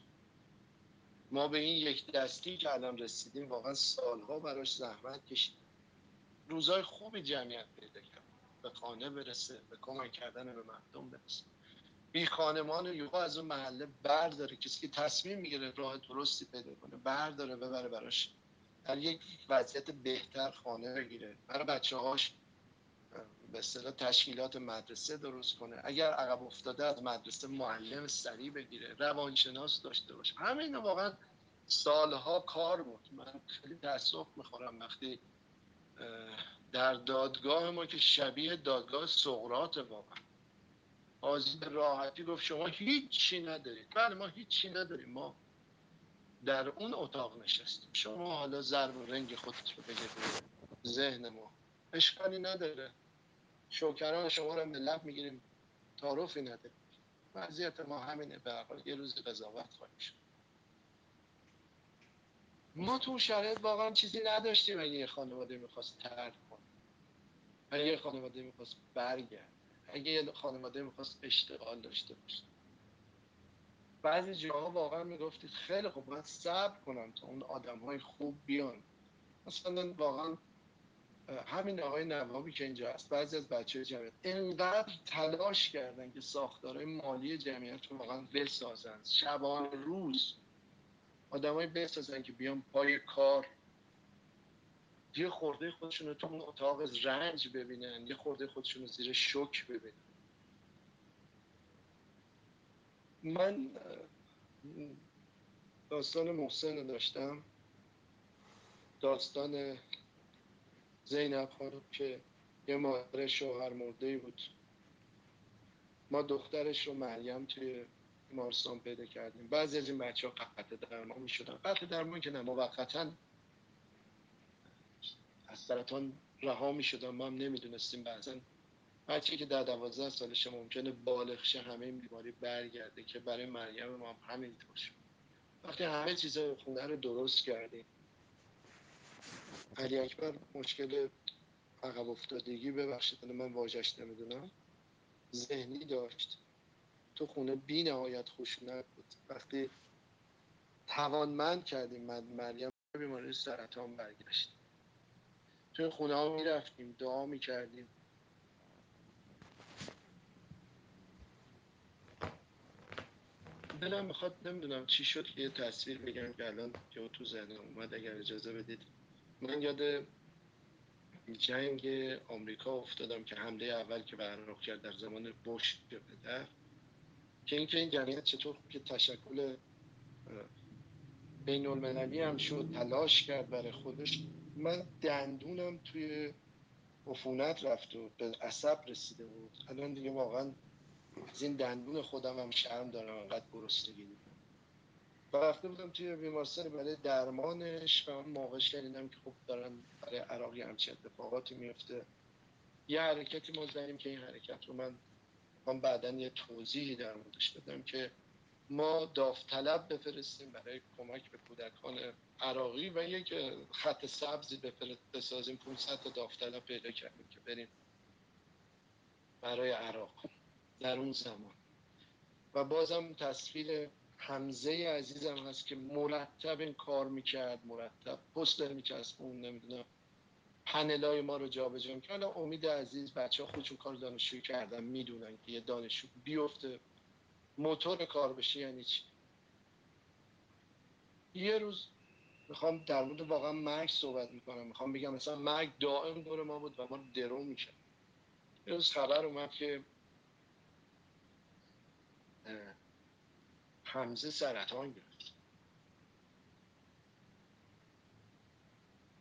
ما به این یک دستی که الان رسیدیم واقعا سالها براش زحمت کشیدیم. روزای خوبی جمعیت پیدا کرد. به خانه برسه به کمک کردن به مردم برسه. بی خانمان یوها از اون محله برداره. کسی که تصمیم می‌گیره راه درستی پیدا کنه برداره ببره براش. برای یک وضعیت بهتر خانه بگیره. برای بچه هاش به اصطلاح تشکیلات مدرسه درست کنه. اگر عقب افتاده از مدرسه معلم سریع بگیره روانشناس داشته باشه. همین واقعا سالها کار بود. من خیلی تاسف می‌خورم وقتی در دادگاه ما که شبیه دادگاه سقرات واقعا. به راحتی گفت شما هیچی ندارید. بله ما هیچی نداریم. ما در اون اتاق نشستیم. شما حالا ضرب و رنگ خودت رو بگید ذهن ما. اشکالی نداره. شوکران شما رو ملت می‌گیریم. تعارفی نداره. وضعیت ما همینه. به یه روز قضاوت خواهیم شد. ما تو شرایط واقعا چیزی نداشتیم. اگه یه خانواده می‌خواست ترک کنه. اگه یه خانواده می‌خواست برگرد. اگه یه خانواده می‌خواست اشتغال داشته باشه. بعضی جاها واقعا می‌گفتید خیلی خوب من صبر کنم تا اون آدم های خوب بیان. مثلا واقعا همین آقای نوابی که اینجا هست بعضی از بچه جمعیت اینقدر تلاش کردن که ساختارهای مالی جمعیت رو واقعا بسازن. شبان روز آدمای بسازن که بیان پای کار یه خورده خودشون رو تو اون اتاق رنج ببینن یه خورده خودشون رو زیر شک ببینن. من داستان محسن داشتم. داستان زینب خانم که یه مادر شوهر مرده بود. ما دخترش رو مریم توی بیمارستان پیدا کردیم. بعضی از این بچه ها قطع درمان می شدن قطع درمان که نه موقتا از سرطان رها می شدن ما هم نمی‌دونستیم بعضا. بچه که در دوازده سالش ممکنه بالغ شه همه این بیماری برگرده که برای مریم ما هم همینطور شد. وقتی همه چیزا خونه رو درست کردیم. علی اکبر مشکل عقب افتادگی ببخشید من واجش نمی‌دونم. ذهنی داشت. تو خونه بی نهایت خشونت بود. وقتی توانمند کردیم من مریم بیماری سرطان برگشت. توی خونه ها می رفتیم دعا می کردیم دلم می‌خواد نمی‌دونم چی شد که یه تصویر بگم که الان که تو ذهنم اومد اگر اجازه بدید. من یاد جنگ آمریکا افتادم که حمله اول که برنامه کرد در زمان بوش پدر. که اینکه این جمعیت چطور که تشکل بین المللی هم شد تلاش کرد برای خودش. من دندونم توی عفونت رفت و به عصب رسیده بود. الان دیگه واقعا از این دندون خودم هم شرم دارم انقدر گرسنگی و رفته بودم توی بیمارستان برای درمانش و اون موقع شنیدم که خب دارن برای عراقی همچه اتفاقاتی میفته یه حرکتی ما زدیم که این حرکت رو من من بعدا یه توضیحی در موردش بدم که ما داوطلب بفرستیم برای کمک به کودکان عراقی و یک خط سبزی بسازیم. 500 تا داوطلب پیدا کردیم که بریم برای عراق در اون زمان. و بازم تصویر حمزه عزیزم هست که مرتب این کار می‌کرد مرتب پست میچسبون نمی‌دونم. پنلای ما رو جابجا می‌کرد. حالا امید عزیز بچه ها خودشون کار دانشجویی کردن می‌دونن که یه دانشجو بیفته. موتور کار بشه یعنی چی؟ یه روز می‌خوام در مورد واقعا مرگ صحبت می‌کنم. می‌خوام بگم مثلا مرگ دائم دور ما بود و ما درو میشه یه روز خبر اومد که حمزه سرطان گرفت.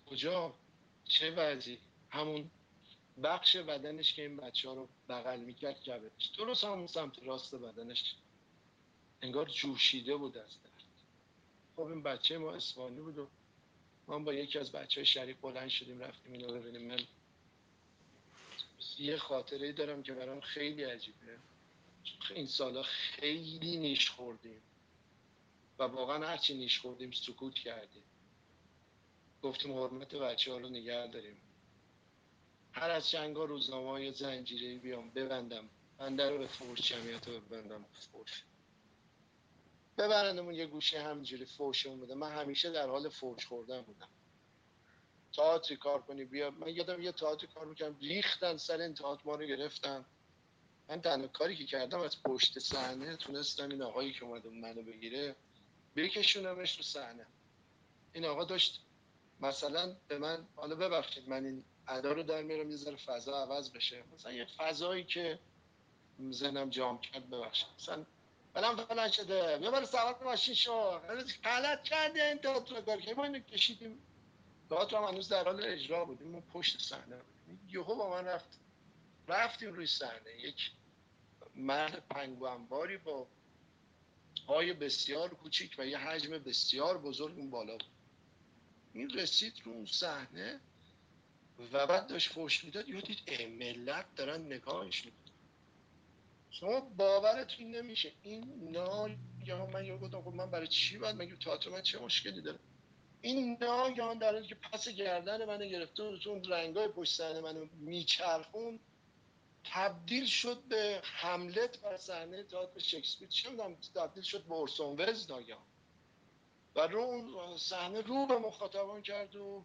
کجا؟ چه وضعی؟ همون بخش بدنش که این بچه ها رو بغل می‌کرد کبدش. درست همون سمت راست بدنش. انگار جوشیده بود از درد. خب این بچه ما اسفانی بود و ما با یکی از بچه های شریف بلند شدیم رفتیم اینو ببینیم. من یه خاطره دارم که برام خیلی عجیبه. این سالا خیلی نیش خوردیم و واقعا هرچی نیش خوردیم سکوت کردیم. گفتیم حرمت بچه ها رو نگه داریم. هر از چنگا روزنامه های زنجیره بیام ببندم. بنده رو به فوش جمعیت رو ببندم. ببرندمون یه گوشه همینجوری فوشمون بده. من همیشه در حال فوش خوردن بودم. تئاتری کار کنی بیا. من یادم یه تئاتری کار می‌کردم. ریختن سر این تئاتر ما رو گرفتن. من تنها کاری که کردم از پشت صحنه تونستم این آقایی که اومده منو بگیره بکشونمش تو صحنه. این آقا داشت مثلا به من حالا ببخشید من این ادا رو در میارم یه فضا عوض بشه. مثلا یه فضایی که ذهنم جام کرد ببخشید. مثلا فلان فلان شده. بار سوار ماشین شو. غلط کرده این تئاتر که ما اینو کشیدیم. تئاتر هم هنوز در حال اجرا بودیم ما پشت صحنه بودیم یهو با من رفت. رفتیم روی صحنه. یک مرد پنگوانباری با های بسیار کوچیک و یه حجم بسیار بزرگ اون بالا بود. این رسید رو اون صحنه و بعد داشت فوش می‌داد. یه دید ملت دارن نگاهش می‌کنن. شما باورتون نمیشه. این ناگهان من یه گفتم خب من برای چی باید مگه تئاتر من چه مشکلی داره؟ این ناگهان در که پس گردن منو گرفته و اون رنگای پشت صحنه منو میچرخون تبدیل شد به حملت بر صحنه تئاتر شکسپیر. چه می‌دونم تبدیل شد به اورسون ولز ناگهان. و رو اون صحنه رو به مخاطبان کرد و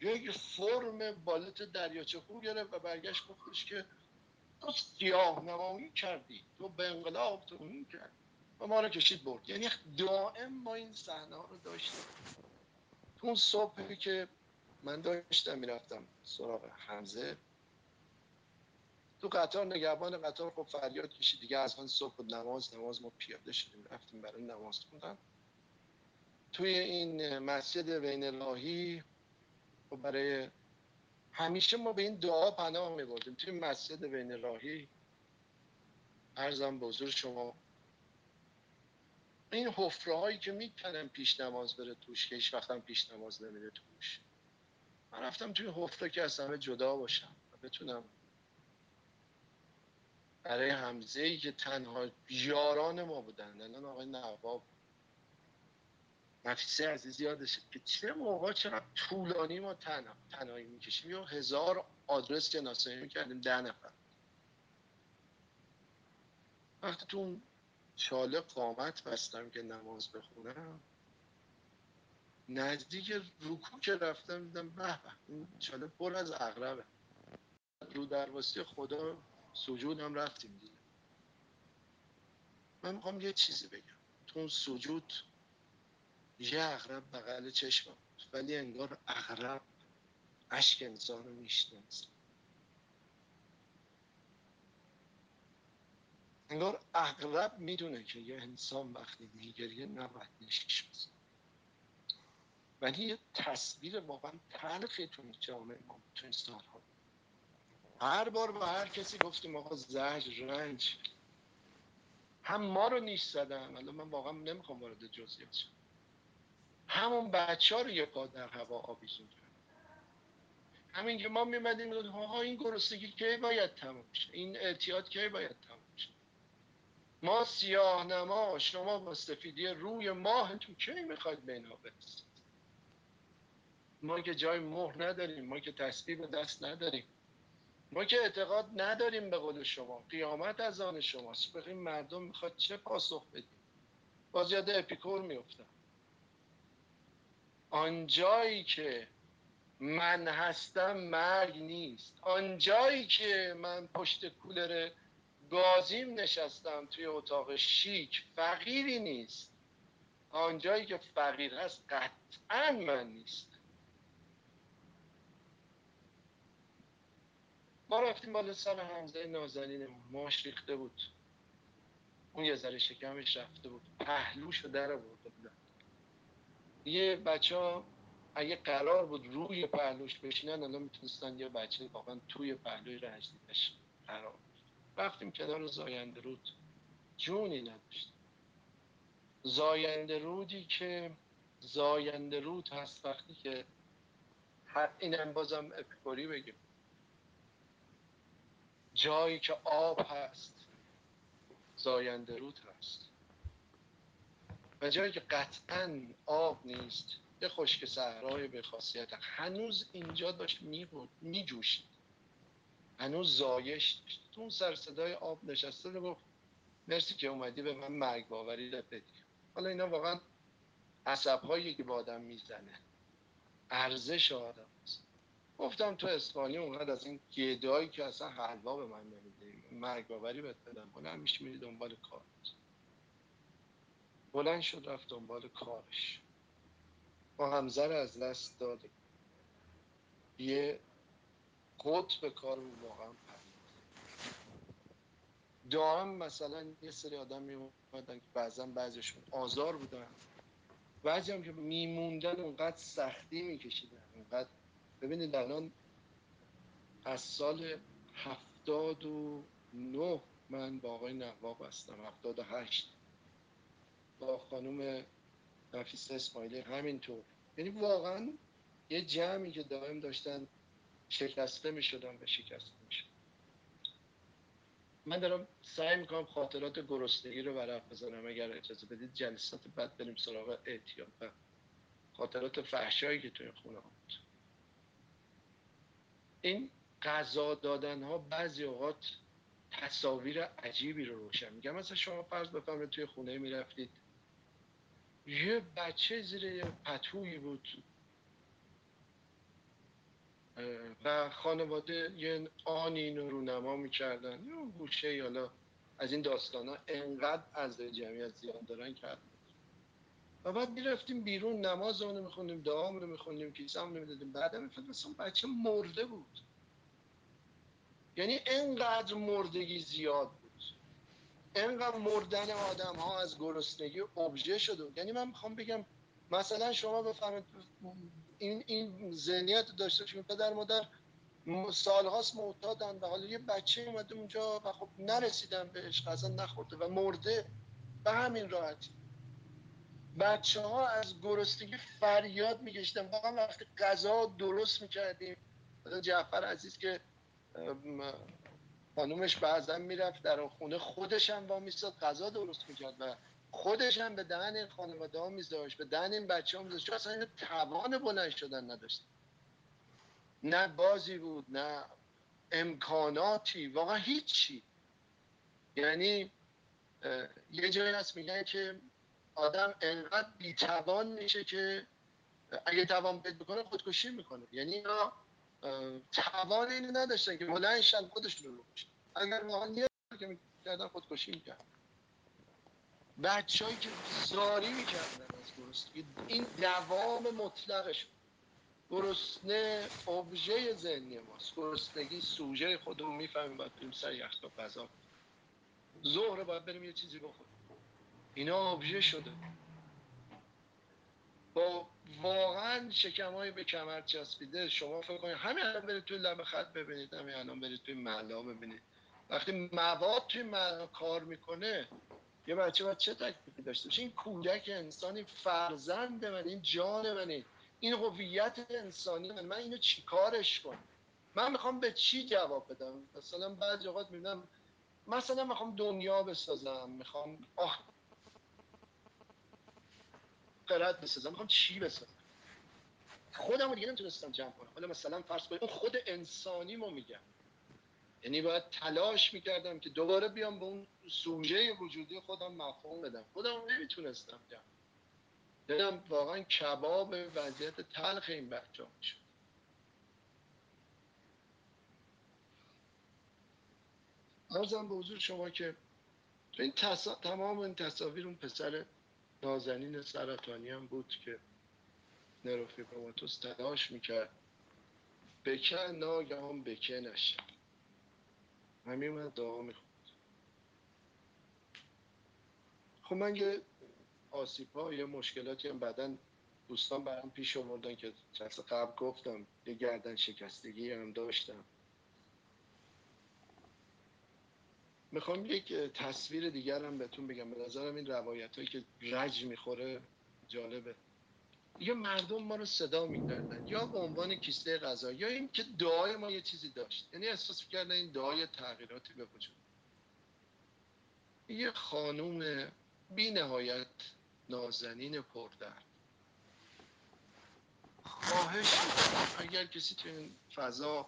یک فرم بالت دریاچه خون گرفت و برگشت گفتش که تو سیاه نمایی کردی تو به انقلاب تو این کرد و ما رو کشید برد. یعنی دائم ما این صحنه ها رو داشتیم. تو اون صبحی که من داشتم می‌رفتم سراغ حمزه. تو قطار نگهبان قطار خب فریاد کشید. دیگه از من صبح نماز نماز ما پیاده شدیم رفتیم برای نماز خوندن. توی این مسجد بین راهی خب برای همیشه ما به این دعا پناه میبردیم. توی مسجد بین راهی ارزم به شما این حفره هایی که می‌کنم پیش نماز بره توش که هیچ وقتم پیش نماز نمیره توش. من رفتم توی حفره که از همه جدا باشم و بتونم برای حمزه ای که تنها یاران ما بودن الان آقای نواب نفیسه عزیز یادشه که چه موقع چقدر طولانی ما تنها تنهایی می‌کشیم؟ یا هزار آدرس شناسایی می‌کردیم ده نفر. وقتی تو چاله قامت بستم که نماز بخونم نزدیک رکو که رفتم دیدم به این چاله پر از اغربه. رو درواسی خدا سجودم رفتیم دیگه. من می‌خوام یه چیزی بگم. تو اون سجود یه اغرب بغل چشمم ولی انگار اغرب اشک انسان رو میشنست انگار اغرب می‌دونه که یه انسان وقتی میگریه نباید نشیش بزن ولی یه تصویر واقعا تلخی تو جامعه ما تو این سالها. هر بار با هر کسی گفتیم آقا زجر رنج. هم ما رو نیش زدن. حالا من واقعا نمی‌خوام وارد جزئیات شم. همون بچه ها رو یه پا در هوا آویزون کرد. همین که ما میمدیم ها این گرسنگی کی باید تموم شه؟ این اعتیاد کی باید تموم شه؟ ما سیاه نما شما با سفیدی روی ماه تو کی می‌خواید به ما که جای مهر نداریم ما که تسبیح به دست نداریم. ما که اعتقاد نداریم به قول شما. قیامت از آن شماست. این مردم می‌خواد چه پاسخ بدیم؟ باز یاد اپیکور میفتم آنجایی که من هستم مرگ نیست. آنجایی که من پشت کولر گازیم نشستم توی اتاق شیک فقیری نیست. آنجایی که فقیر هست قطعا من نیست. ما رفتیم بالا سر حمزه نازنین ماش ریخته بود. اون یه ذره شکمش رفته بود. پهلوش رو در آورده یه بچه ها اگه قرار بود روی پهلوش بشینن الان می‌تونستن یه بچه واقعا توی پهلوی رجدیدش قرار بود. رفتیم کنار زاینده رود. جونی نداشت. زاینده رودی که زاینده رود هست وقتی که اینم بازم اپیکوری بگیم. جایی که آب هست زاینده رود هست. و جایی که قطعا آب نیست یه خشک صحرای به خاصیت. هنوز اینجا داشت می جوشید. هنوز زایش تو اون سر صدای آب نشسته و گفت مرسی که اومدی به من مرگ باوری بدی حالا اینا واقعا عصب هایی که با آدم می‌زنه. ارزش آدم است. گفتم تو اسپانی اونقدر از این گدایی که اصلا حلوا به من نمیده. مرگ باوری بهت بدم بلند میشه میری دنبال کارت بلند شد رفت دنبال کارش. ما همزر از دست دادیم. یه قطب کار واقعا پرید. دارم مثلا یه سری آدم میومدن که بعضا بعضیشون آزار بودن. بعضی هم که میموندن اونقدر سختی میکشیدن اونقدر ببینید الان از سال هفتاد و نه من با آقای نواب هستم. هفتاد و هشت با خانوم نفیس اسماعیلی همینطور. یعنی واقعا یه جمعی که دائم داشتن شکسته می شدن و شکسته می شدن. من دارم سعی می‌کنم خاطرات گرسنگی رو ورق بزنم. اگر اجازه بدید جلسات بعد بریم سراغ اعتیاد و خاطرات فحشایی که توی خونه بود. این غذا دادن ها بعضی اوقات تصاویر عجیبی رو روشن میگم مثلا شما فرض بفرمایید توی خونه می‌رفتید. یه بچه زیر یه پتویی بود. و خانواده یه آنی اینو رونما می‌کردن. یه گوشه حالا از این داستان ها انقدر از جمعیت زیاد دارن کرد و بعد می‌رفتیم بیرون نماز رو می‌خونیم دعا رو می‌خونیم کیسه هم نمی‌دادیم بعد می‌فهمیم مثلا بچه مرده بود. یعنی انقدر مردگی زیاد بود. انقدر مردن آدم ها از گرسنگی ابژه شده یعنی من می‌خوام بگم مثلا شما بفهمید این این ذهنیت داشته که پدر مادر سالهاست معتادن و حالا یه بچه اومده اونجا و خب نرسیدن بهش غذا نخورده و مرده. به همین راحتی. بچه ها از گرسنگی فریاد میگشتن واقعا وقتی غذا درست می‌کردیم جعفر عزیز که خانومش بعضا می‌رفت در خونه خودش هم با میستاد غذا درست می‌کرد و خودش هم به دهن این خانواده ها میذاشت به دهن این بچه ها میذاشت اصلا این توان بلند شدن نداشت. نه بازی بود نه امکاناتی واقعا هیچی. یعنی یه جایی هست میگن که آدم انقدر بیتوان میشه که اگه توان بکنه خودکشی می‌کنه. یعنی توان اینو نداشتن که بلند شن خودشون رو بکشن. اگر واقعا که می‌کردن خودکشی می‌کرد بچه‌ای که زاری می‌کردن از گرسنگی این دوام مطلقش. گرسنه ابژه ذهنی ماست. گرسنگی سوژه خودمون می‌فهمیم باید بریم سر یختا غذا ظهر باید بریم یه چیزی بخوریم. اینا ابژه شده. با واقعا شکمایی به کمر چسبیده. شما فکر کنید همین الان برید توی لب خط ببینید همین الان برید توی محلا ببینید. وقتی مواد توی محلا کار می‌کنه یه بچه باید چه تکلیفی داشته باشه؟ این کودک انسانی فرزند من این جان منه این هویت انسانی من من اینو چیکارش کنم؟ من می‌خوام به چی جواب بدم؟ مثلا بعضی اوقات می‌بینم مثلا می‌خوام دنیا بسازم می‌خوام آخرت بسازم می‌خوام چی بسازم؟ خودم دیگه نمی‌تونستم جمع کنم. حالا مثلا فرض کنید اون خود انسانی ما میگم. یعنی باید تلاش می‌کردم که دوباره بیام به اون سوژه وجودی خودم مفهوم بدم. خودم نمی‌تونستم جمع دلم واقعا کباب وضعیت تلخ این بچه ها می‌شد. ارزم به حضور شما که این تصا... تمام این تصاویر اون پسر نازنین سرطانی هم بود که نروفیبروماتوس تلاش می‌کرد. بکن ناگهان بکه نشه. همین من دعا می‌خواد خب من یه آسیب ها یه مشکلاتی هم بعدا دوستان برام پیش آوردن که جلسه قبل گفتم. یه گردن شکستگی هم داشتم. می‌خوام یک تصویر دیگر هم بهتون بگم. به نظرم این روایت هایی که رج می‌خوره جالبه. یا مردم ما رو صدا می‌کردن یا به عنوان کیسه غذا یا این که دعای ما یه چیزی داشت. یعنی احساس کردن این دعای تغییراتی به وجود یه خانوم بی نهایت نازنین پردرد. خواهش اگر کسی تو این فضا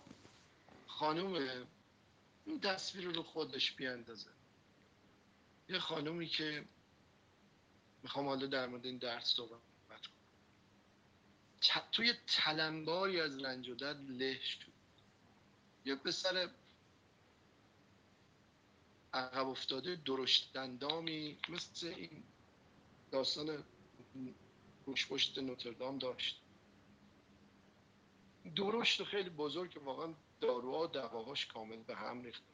خانوم این تصویر رو خودش بیاندازه. یه خانومی که می‌خوام حالا در مورد این درس صحبت کنم. توی تلمباری از رنج و درد له شد. یه پسر عقب افتاده درشت دندامی مثل این داستان پشت نوتردام داشت. درشت خیلی بزرگ واقعا داروها و دواهاش کامل به هم ریخته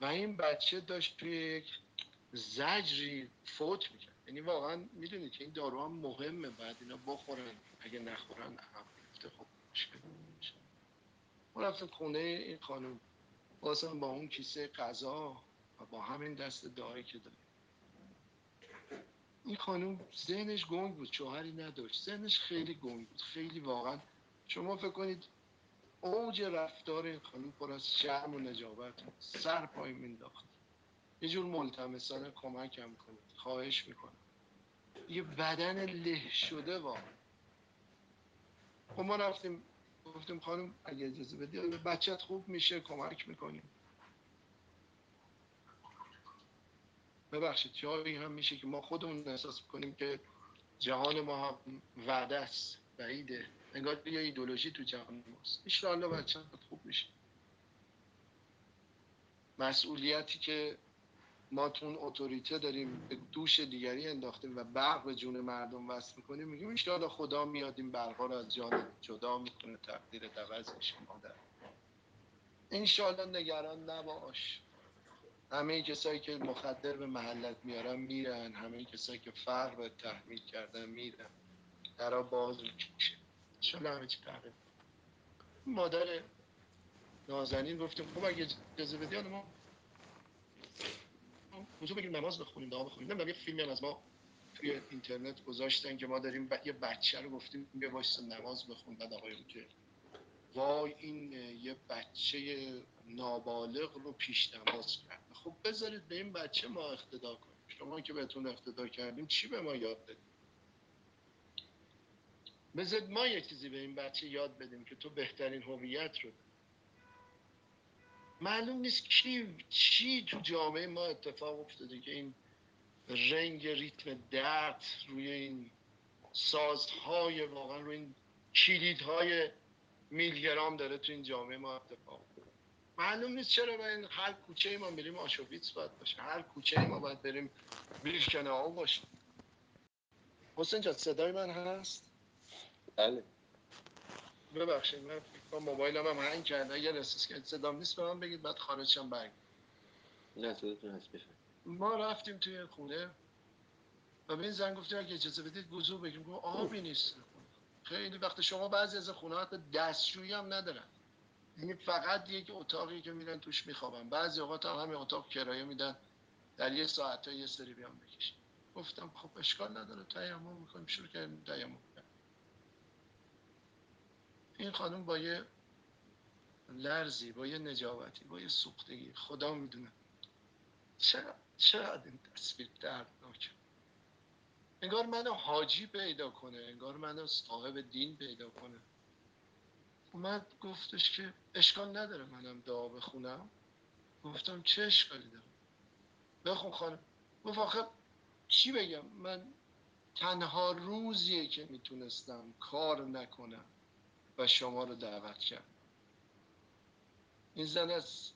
و این بچه داشت توی یک زجری فوت می‌کرد. یعنی واقعا می‌دونید که این داروها مهمه بعد اینا بخورن. اگه نخورن عقب خب مشکل میشه ما رفتم خونه این خانم. بازم با اون کیسه غذا و با همین دست دعایی که داره. این خانم ذهنش گنگ بود شوهری نداشت. ذهنش خیلی گنگ بود. خیلی واقعا شما فکر کنید اوج رفتار خانم پر از شرم و نجابت سر پای مینداخت یه جور ملتمسانه کمکم کنید. خواهش می‌کنم. یه بدن له شده واقعا خب ما رفتیم گفتیم خانم اگه اجازه بدی بچت خوب میشه؟ کمک می‌کنیم. ببخشید جایی هم میشه که ما خودمون احساس کنیم که جهان ما هم وعده است بعیده انگار یه ایدولوژی تو جهان ماست. ایشالله بچه خوب میشه. مسئولیتی که ما تون اتوریته داریم به دوش دیگری انداختیم و برق به جون مردم وصل می‌کنیم میگیم ایشالله خدا میاد این برقا رو از جان جدا می‌کنه تقدیر دوز میشه مادر. انشالله نگران نباش. همه کسایی که مخدر به محلت میارن میرن همه کسایی که فقر تحمیل کردن میرن. درا باز میشه انشالله همه چی تغییر مادر نازنین گفتیم خب اگه اجازه بدی ما حضور بگیم نماز بخونیم دعا بخونیم. نمی‌دونم یه فیلمی از ما توی اینترنت گذاشتن که ما داریم ب... یه بچه رو گفتیم بیا واسه نماز بخون. بعد آقای که وای این یه بچه نابالغ رو پیش نماز کرد. خب بذارید به این بچه ما اقتدا کنیم. شما که بهتون اقتدا کردیم چی به ما یاد بدیم بذارید ما یه چیزی به این بچه یاد بدیم که تو بهترین هویت رو معلوم نیست کی چی تو جامعه ما اتفاق افتاده که این رنگ ریتم درد روی این سازهای واقعا روی این کلیدهای میلگرام داره تو این جامعه ما اتفاق معلوم نیست چرا با این هر کوچه ای ما بریم آشویتس باید باشه. هر کوچه ای ما باید بریم بیرکناو باشه حسین جان صدای من هست؟ بله. ببخشید من فکر موبایلم هم هنگ کرده اگر احساس کرد صدام نیست به من بگید بعد خارجشم برگ نه صداتون هست بفرم ما رفتیم توی خونه. و به این زن گفتیم اگه اجازه بدید وضو بگیم. گفت آبی نیست. خیلی وقت شما بعضی از خونه ها دستشویی هم ندارن. یعنی فقط یک اتاقی که میرن توش میخوابن. بعضی اوقات هم همین اتاق کرایه میدن. در یه ساعت یه سری بیان بکشن. گفتم خب اشکال نداره. تیمم می‌کنیم. شروع کردیم تیمم. این خانم با یه لرزی با یه نجابتی با یه سوختگی. خدا می‌دونه. چقدر چقدر این تصویر دردناک. انگار منو حاجی پیدا کنه انگار منو صاحب دین پیدا کنه. اومد گفتش که اشکال نداره منم دعا بخونم. گفتم چه اشکالی داره؟ بخون خانم. گفت آخه چی بگم؟ من تنها روزیه که می‌تونستم کار نکنم. و شما رو دعوت کرد. این زن از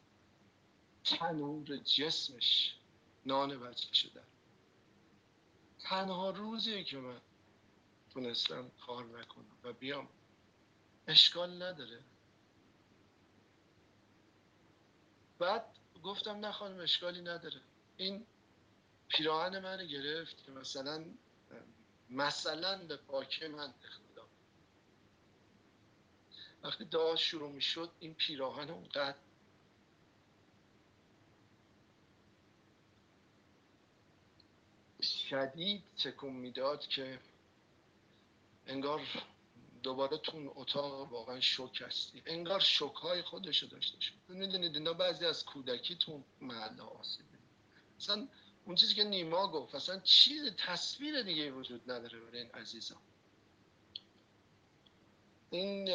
تنور جسمش نان بچه شده. تنها روزیه که من تونستم کار نکنم و بیام. اشکال نداره. بعد گفتم نه خانم اشکالی نداره. این پیراهن من گرفت که مثلا مثلا به پاکه من وقتی دعا شروع می شد این پیراهن اونقدر شدید تکون می‌داد که انگار دوباره تو اتاق واقعا شوک هستی. انگار شوک های خودش رو داشته شد می‌دونید اینا بعضی از کودکی تو محله آسیب مثلا اون چیزی که نیما گفت اصلا چیز تصویر دیگه وجود نداره برای این عزیزان این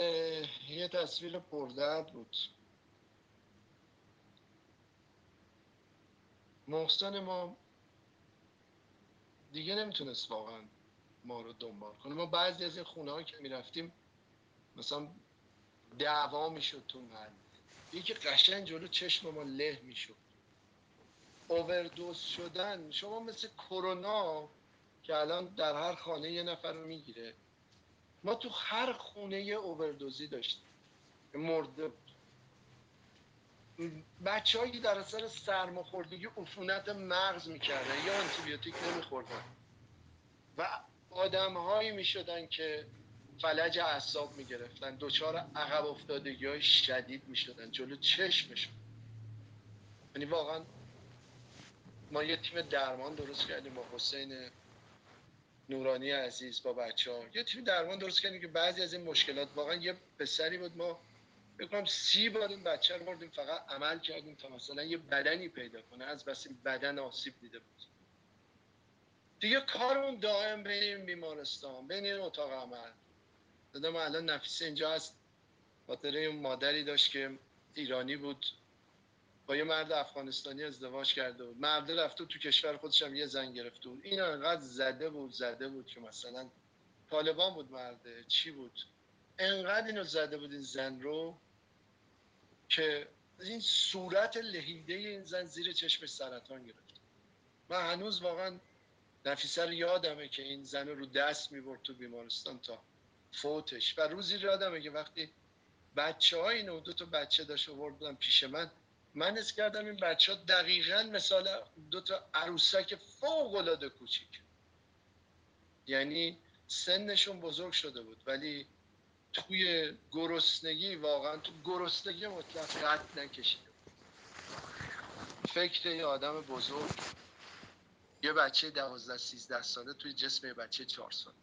یه تصویر پردرد بود. محسن ما دیگه نمی‌تونست واقعا ما رو دنبال کنه. ما بعضی از این خونه ها که می‌رفتیم مثلا دعوا می‌شد تو محل. یکی قشنگ جلو چشم ما له می‌شد. اووردوز شدن. شما مثل کرونا که الان در هر خانه یه نفر رو می‌گیره ما تو هر خونه یه اووردوزی داشتیم. مرده بود. بچه هایی در اثر سرماخوردگی عفونت مغز می‌کردن یا آنتیبیوتیک نمیخوردن. و آدم هایی می‌شدن که فلج اعصاب می‌گرفتن. دچار عقب افتادگی های شدید می‌شدن. جلو چشمشون. یعنی واقعا ما یه تیم درمان درست کردیم با حسین نورانی عزیز با بچه ها یه تیم درمان درست کردیم که بعضی از این مشکلات واقعا یه پسری بود. ما بکنم سی بار این بچه رو بردیم فقط عمل کردیم تا مثلا یه بدنی پیدا کنه از بس بدن آسیب دیده بود. دیگه کارمون دائم بین بیمارستان بین این اتاق عمل. دادم الان نفیسه اینجا هست. خاطر اون مادری داشت که ایرانی بود. با یه مرد افغانستانی ازدواج کرده بود. مرد رفته تو کشور خودش هم یه زن گرفته بود. این انقدر زده بود زده بود که مثلا طالبان بود مرده چی بود؟ انقدر اینو زده بود این زن رو که این صورت لحیده این زن زیر چشم سرطان گرفت. من هنوز واقعا نفیسه رو یادمه که این زن رو دست می‌برد تو بیمارستان تا فوتش. و روزی یادمه که وقتی بچه های اینو دو تا بچه داشت بودن پیش من من از کردم این بچه ها دقیقا مثال دو تا عروسک فوق العاده کوچیک. یعنی سنشون بزرگ شده بود ولی توی گرسنگی واقعا تو گرسنگی مطلق قد نکشیده فکر یه آدم بزرگ یه بچه دوازده سیزده ساله توی جسم یه بچه چهار ساله.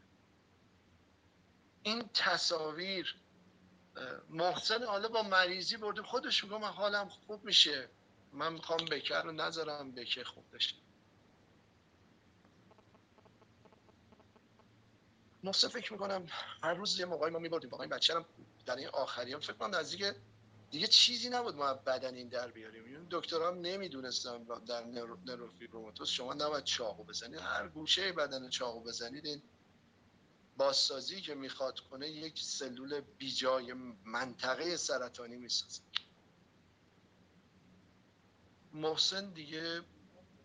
این تصاویر محسن حالا با مریضی برده خودش میگه من حالم خوب میشه. من می‌خوام بکر رو نذارم بکه خوب بشه. محسن فکر می‌کنم هر روز یه موقعی ما میبردیم. واقعا بچه هم در این آخری هم فکر کنم نزدیک دیگه چیزی نبود ما بدن این در بیاریم. این دکترها هم نمی‌دونستم در نروفیبروماتوس شما نباید چاقو بزنید. هر گوشه بدن چاقو بزنید این بازسازی که می‌خواد کنه یک سلول بیجای منطقه سرطانی می‌سازه. محسن دیگه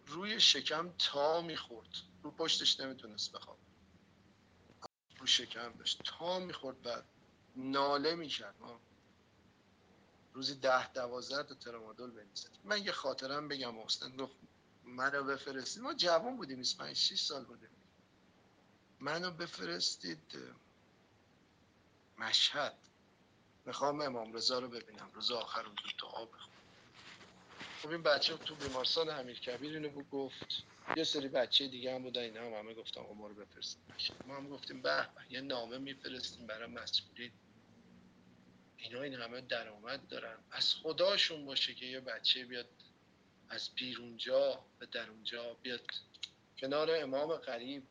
روی شکم تا می‌خورد. رو پشتش نمی‌تونست بخواب رو شکم داشت. تا می‌خورد و ناله می‌کرد. ما روزی ده دوازده تا ترامادول بنویسد من یه خاطرم بگم محسن گفت منو بفرستید ما جوان بودیم 25 6 سال بودیم. منو بفرستید مشهد. می‌خوام امام رضا رو ببینم. روز آخر تو آب خب این بچه تو بیمارستان امیر کبیر اینو گفت. یه سری بچه دیگه هم بودن اینا هم همه گفتم ما رو ما هم گفتیم به یه نامه میفرستیم برای مسئولین. اینا این همه درآمد دارن. از خداشون باشه که یه بچه بیاد از بیرونجا به درونجا بیاد. کنار امام غریب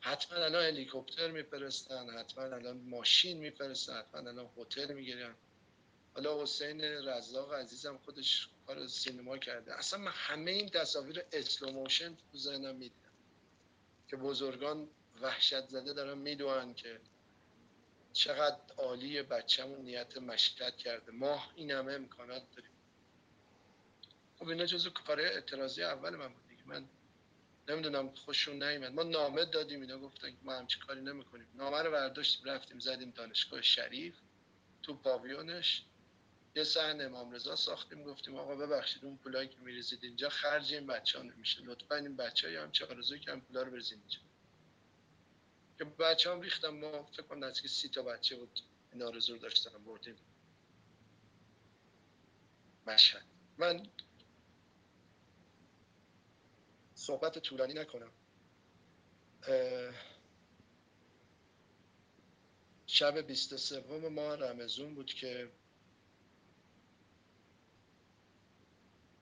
حتما الان هلیکوپتر میفرستن حتما الان ماشین میفرستن حتما الان هتل می‌گیرن. حالا حسین رزاق عزیزم خودش کار سینما کرده. اصلا من همه این تصاویر slow motion تو ذهنم می‌دیدم که بزرگان وحشت زده دارن می‌دونن که چقدر عالی بچه‌مون نیت مشکلت کرده. ما این همه امکانات داریم. خب اینا جزو کار اعتراضی اول من بود دیگه. من نمی‌دونم خوششون نیومد. ما نامه دادیم اینا گفتن ما همچی کاری نمی‌کنیم. نامه رو برداشتیم رفتیم زدیم دانشگاه شریف تو پاویونش. یه سحن امام رضا ساختیم گفتیم آقا ببخشید اون پولایی که میریزید اینجا خرج این بچه ها نمیشه. لطفا این بچه ها هم چه آرزوی که هم پولا رو بریزید اینجا. که بچه هم ریختم ما فکر کنم نزدیک سی تا بچه بود این آرزو رو داشتن بردیم مشهد. من صحبت طولانی نکنم. شب 23 ماه رمزون بود که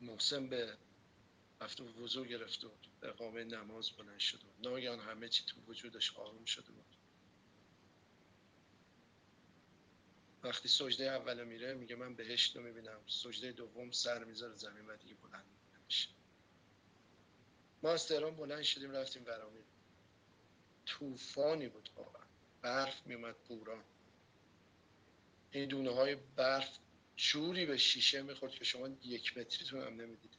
محسن به رفت و وضوع گرفته بود اقامه نماز بلند شده بود ناگهان همه چی تو وجودش آروم شده بود. وقتی سجده اول میره میگه من بهشت رو می‌بینم. سجده دوم سر می‌ذاره زمین و دیگه بلند نمیشه ما از تهران بلند شدیم رفتیم برامین طوفانی بود واقعا. برف میومد پوران این دونه های برف جوری به شیشه می‌خورد که شما یک متریتون هم نمی‌دید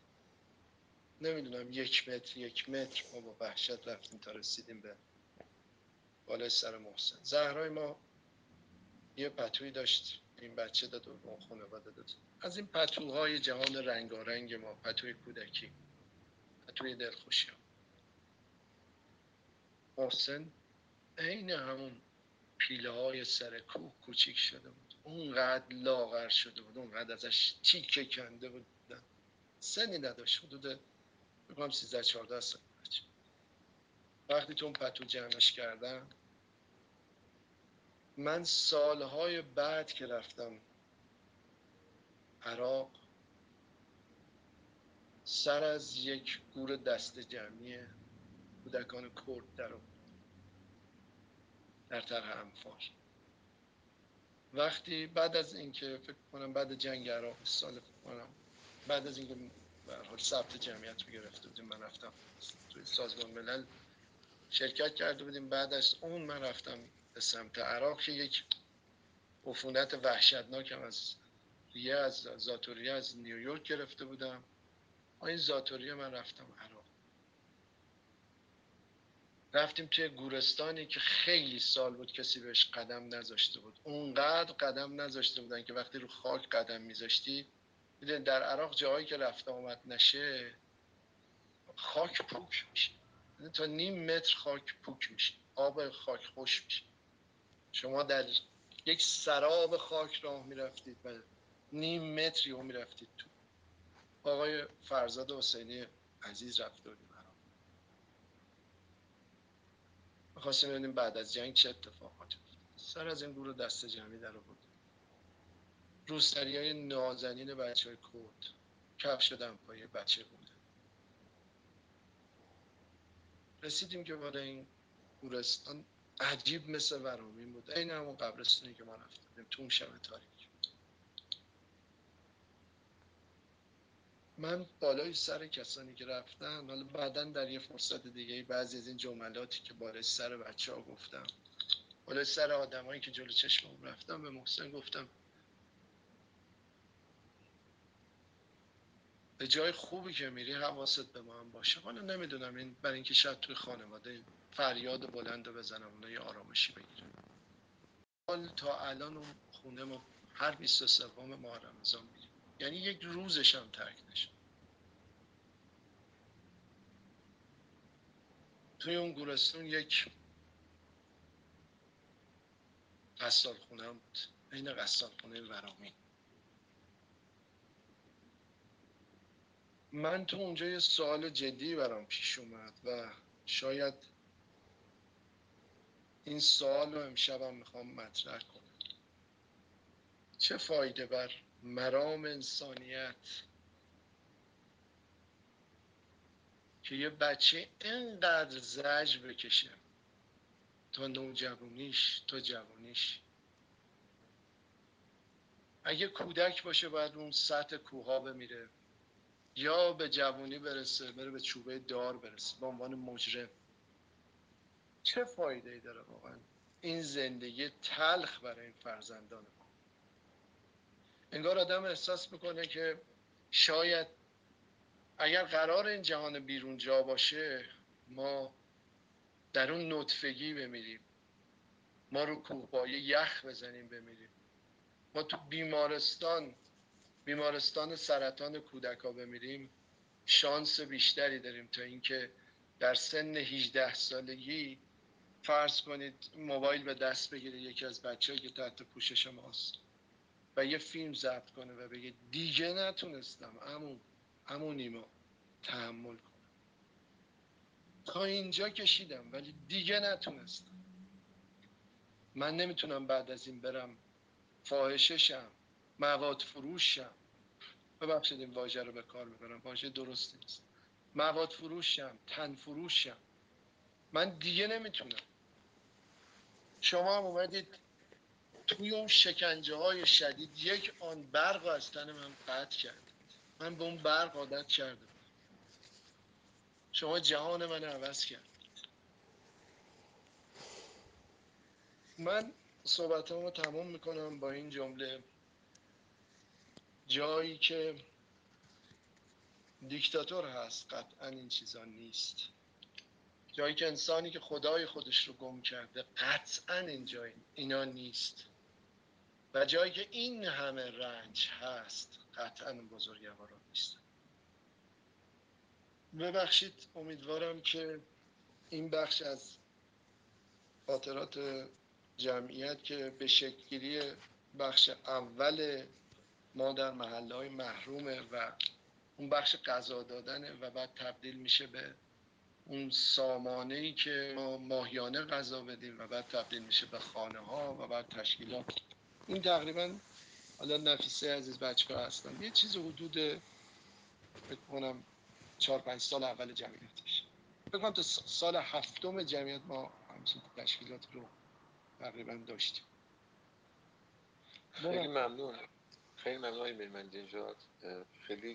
نمی‌دونم یک متر یک متر. ما با وحشت رفتیم تا رسیدیم به بالای سر محسن. زهرای ما یه پتوی داشت. این بچه داد و خانواده داد. از این پتوهای جهان رنگارنگ ما پتوی کودکی. پتوی دلخوشی محسن عین همون پیله های سر کوه کوچیک شده بود. اونقدر لاغر شده بود اونقدر ازش تیکه کنده بود. سنی نداشت. حدود بگم 13 14 سال وقتی تو اون پتو جمعش کردم من سالهای بعد که رفتم عراق سر از یک گور دست جمعی کودکان کرد در در طرح انفال. وقتی بعد از اینکه فکر کنم بعد جنگ عراق سال فکر کنم بعد از اینکه به حال ثبت جمعیت رو گرفته بودیم من رفتم توی سازمان ملل شرکت کرده بودیم. بعد از اون من رفتم به سمت عراق که یک عفونت وحشتناکم از ریه از زاتوریه از نیویورک گرفته بودم. این زاتوریه من رفتم عراق. رفتیم توی گورستانی که خیلی سال بود کسی بهش قدم نذاشته بود. اونقدر قدم نذاشته بودن که وقتی رو خاک قدم میذاشتی می‌دونی در عراق جایی که رفته آمد نشه خاک پوک میشه. یعنی تا نیم متر خاک پوک میشه. آب خاک خوش میشه. شما در یک سراب خاک راه می‌رفتید و نیم متری رو می‌رفتید تو آقای فرزاد حسینی عزیز رفته بودیم می‌خواستیم ببینیم بعد از جنگ چه اتفاقاتی سر از این گروه دست جمعی در بود روستری های نازنین بچه های کرد کفش پای بچه بود رسیدیم که برای این گورستان عجیب مثل ورامین بود. این همون قبرستانی که ما رفتیم. تو اون شب تاریک. من بالای سر کسانی که رفتن حالا بعدا در یه فرصت دیگه بعضی از این جملاتی که بالای سر بچه ها گفتم. بالای سر آدمایی که جلو چشمم رفتم به محسن گفتم به جای خوبی که میری حواست به ما هم باشه. حالا نمی‌دونم این برای اینکه شاید توی خانواده فریاد بلند رو بزنم اونا یه آرامشی بگیرم حال تا الان خونه ما هر 23 ماه رمضان میریم یعنی یک روزش هم ترک نشد توی اون گورستون یک قصال خونه هم بود. این قصال خونه ورامی من تو اونجا یه سوال جدی برام پیش اومد و شاید این سوال رو امشبم می‌خوام مطرح کنم. چه فایده بر مرام انسانیت. که یه بچه اینقدر زج بکشه. تا نوجوانیش تا جوانیش اگه کودک باشه باید اون سطح کوها بمیره. یا به جوانی برسه بره به چوبه دار برسه به عنوان مجرم. چه فایده ای داره واقعا؟ این زندگی تلخ برای این فرزندان ما انگار آدم احساس می‌کنه که شاید اگر قرار این جهان بیرون جا باشه ما در اون نطفگی بمیریم. ما رو کوهپایه یخ بزنیم بمیریم. ما تو بیمارستان بیمارستان سرطان کودکا بمیریم. شانس بیشتری داریم تا اینکه در سن 18 سالگی فرض کنید موبایل به دست بگیره یکی از بچه‌ای که تحت پوشش ماست. و یه فیلم ضبط کنه و بگه دیگه نتونستم. امون امون نیما تحمل کنم تا اینجا کشیدم ولی دیگه نتونستم. من نمی‌تونم بعد از این برم فاحششم مواد فروشم. ببخشید این واژه رو به کار می‌برم واژه درستی نیست. مواد فروشم تن فروشم. من دیگه نمی‌تونم. شما هم اومدید توی اون شکنجه های شدید یک آن برق از تن من قطع کرد. من به اون برق عادت کردم. شما جهان من عوض کرد. من صحبت رو تموم می‌کنم با این جمله. جایی که دیکتاتور هست قطعا این چیزا نیست. جایی که انسانی که خدای خودش رو گم کرده قطعا اینجا اینا نیست. جایی که این همه رنج هست قطعا بزرگواران نیست. ببخشید امیدوارم که این بخش از خاطرات جمعیت که به شکلگیری بخش اول ما در محله های محرومه و اون بخش قضا دادنه و بعد تبدیل میشه به اون سامانه ای که ما ماهیانه غذا بدیم و بعد تبدیل میشه به خانه ها و بعد تشکیلات. این تقریبا حالا نفیسه عزیز بچه ها هستن. یه چیز حدود فکر کنم چهار پنج سال اول جمعیتش. فکر کنم تا سال هفتم جمعیت ما همچین تشکیلات رو تقریبا داشتیم. خیلی ممنون. خیلی ممنون من اینجا خیلی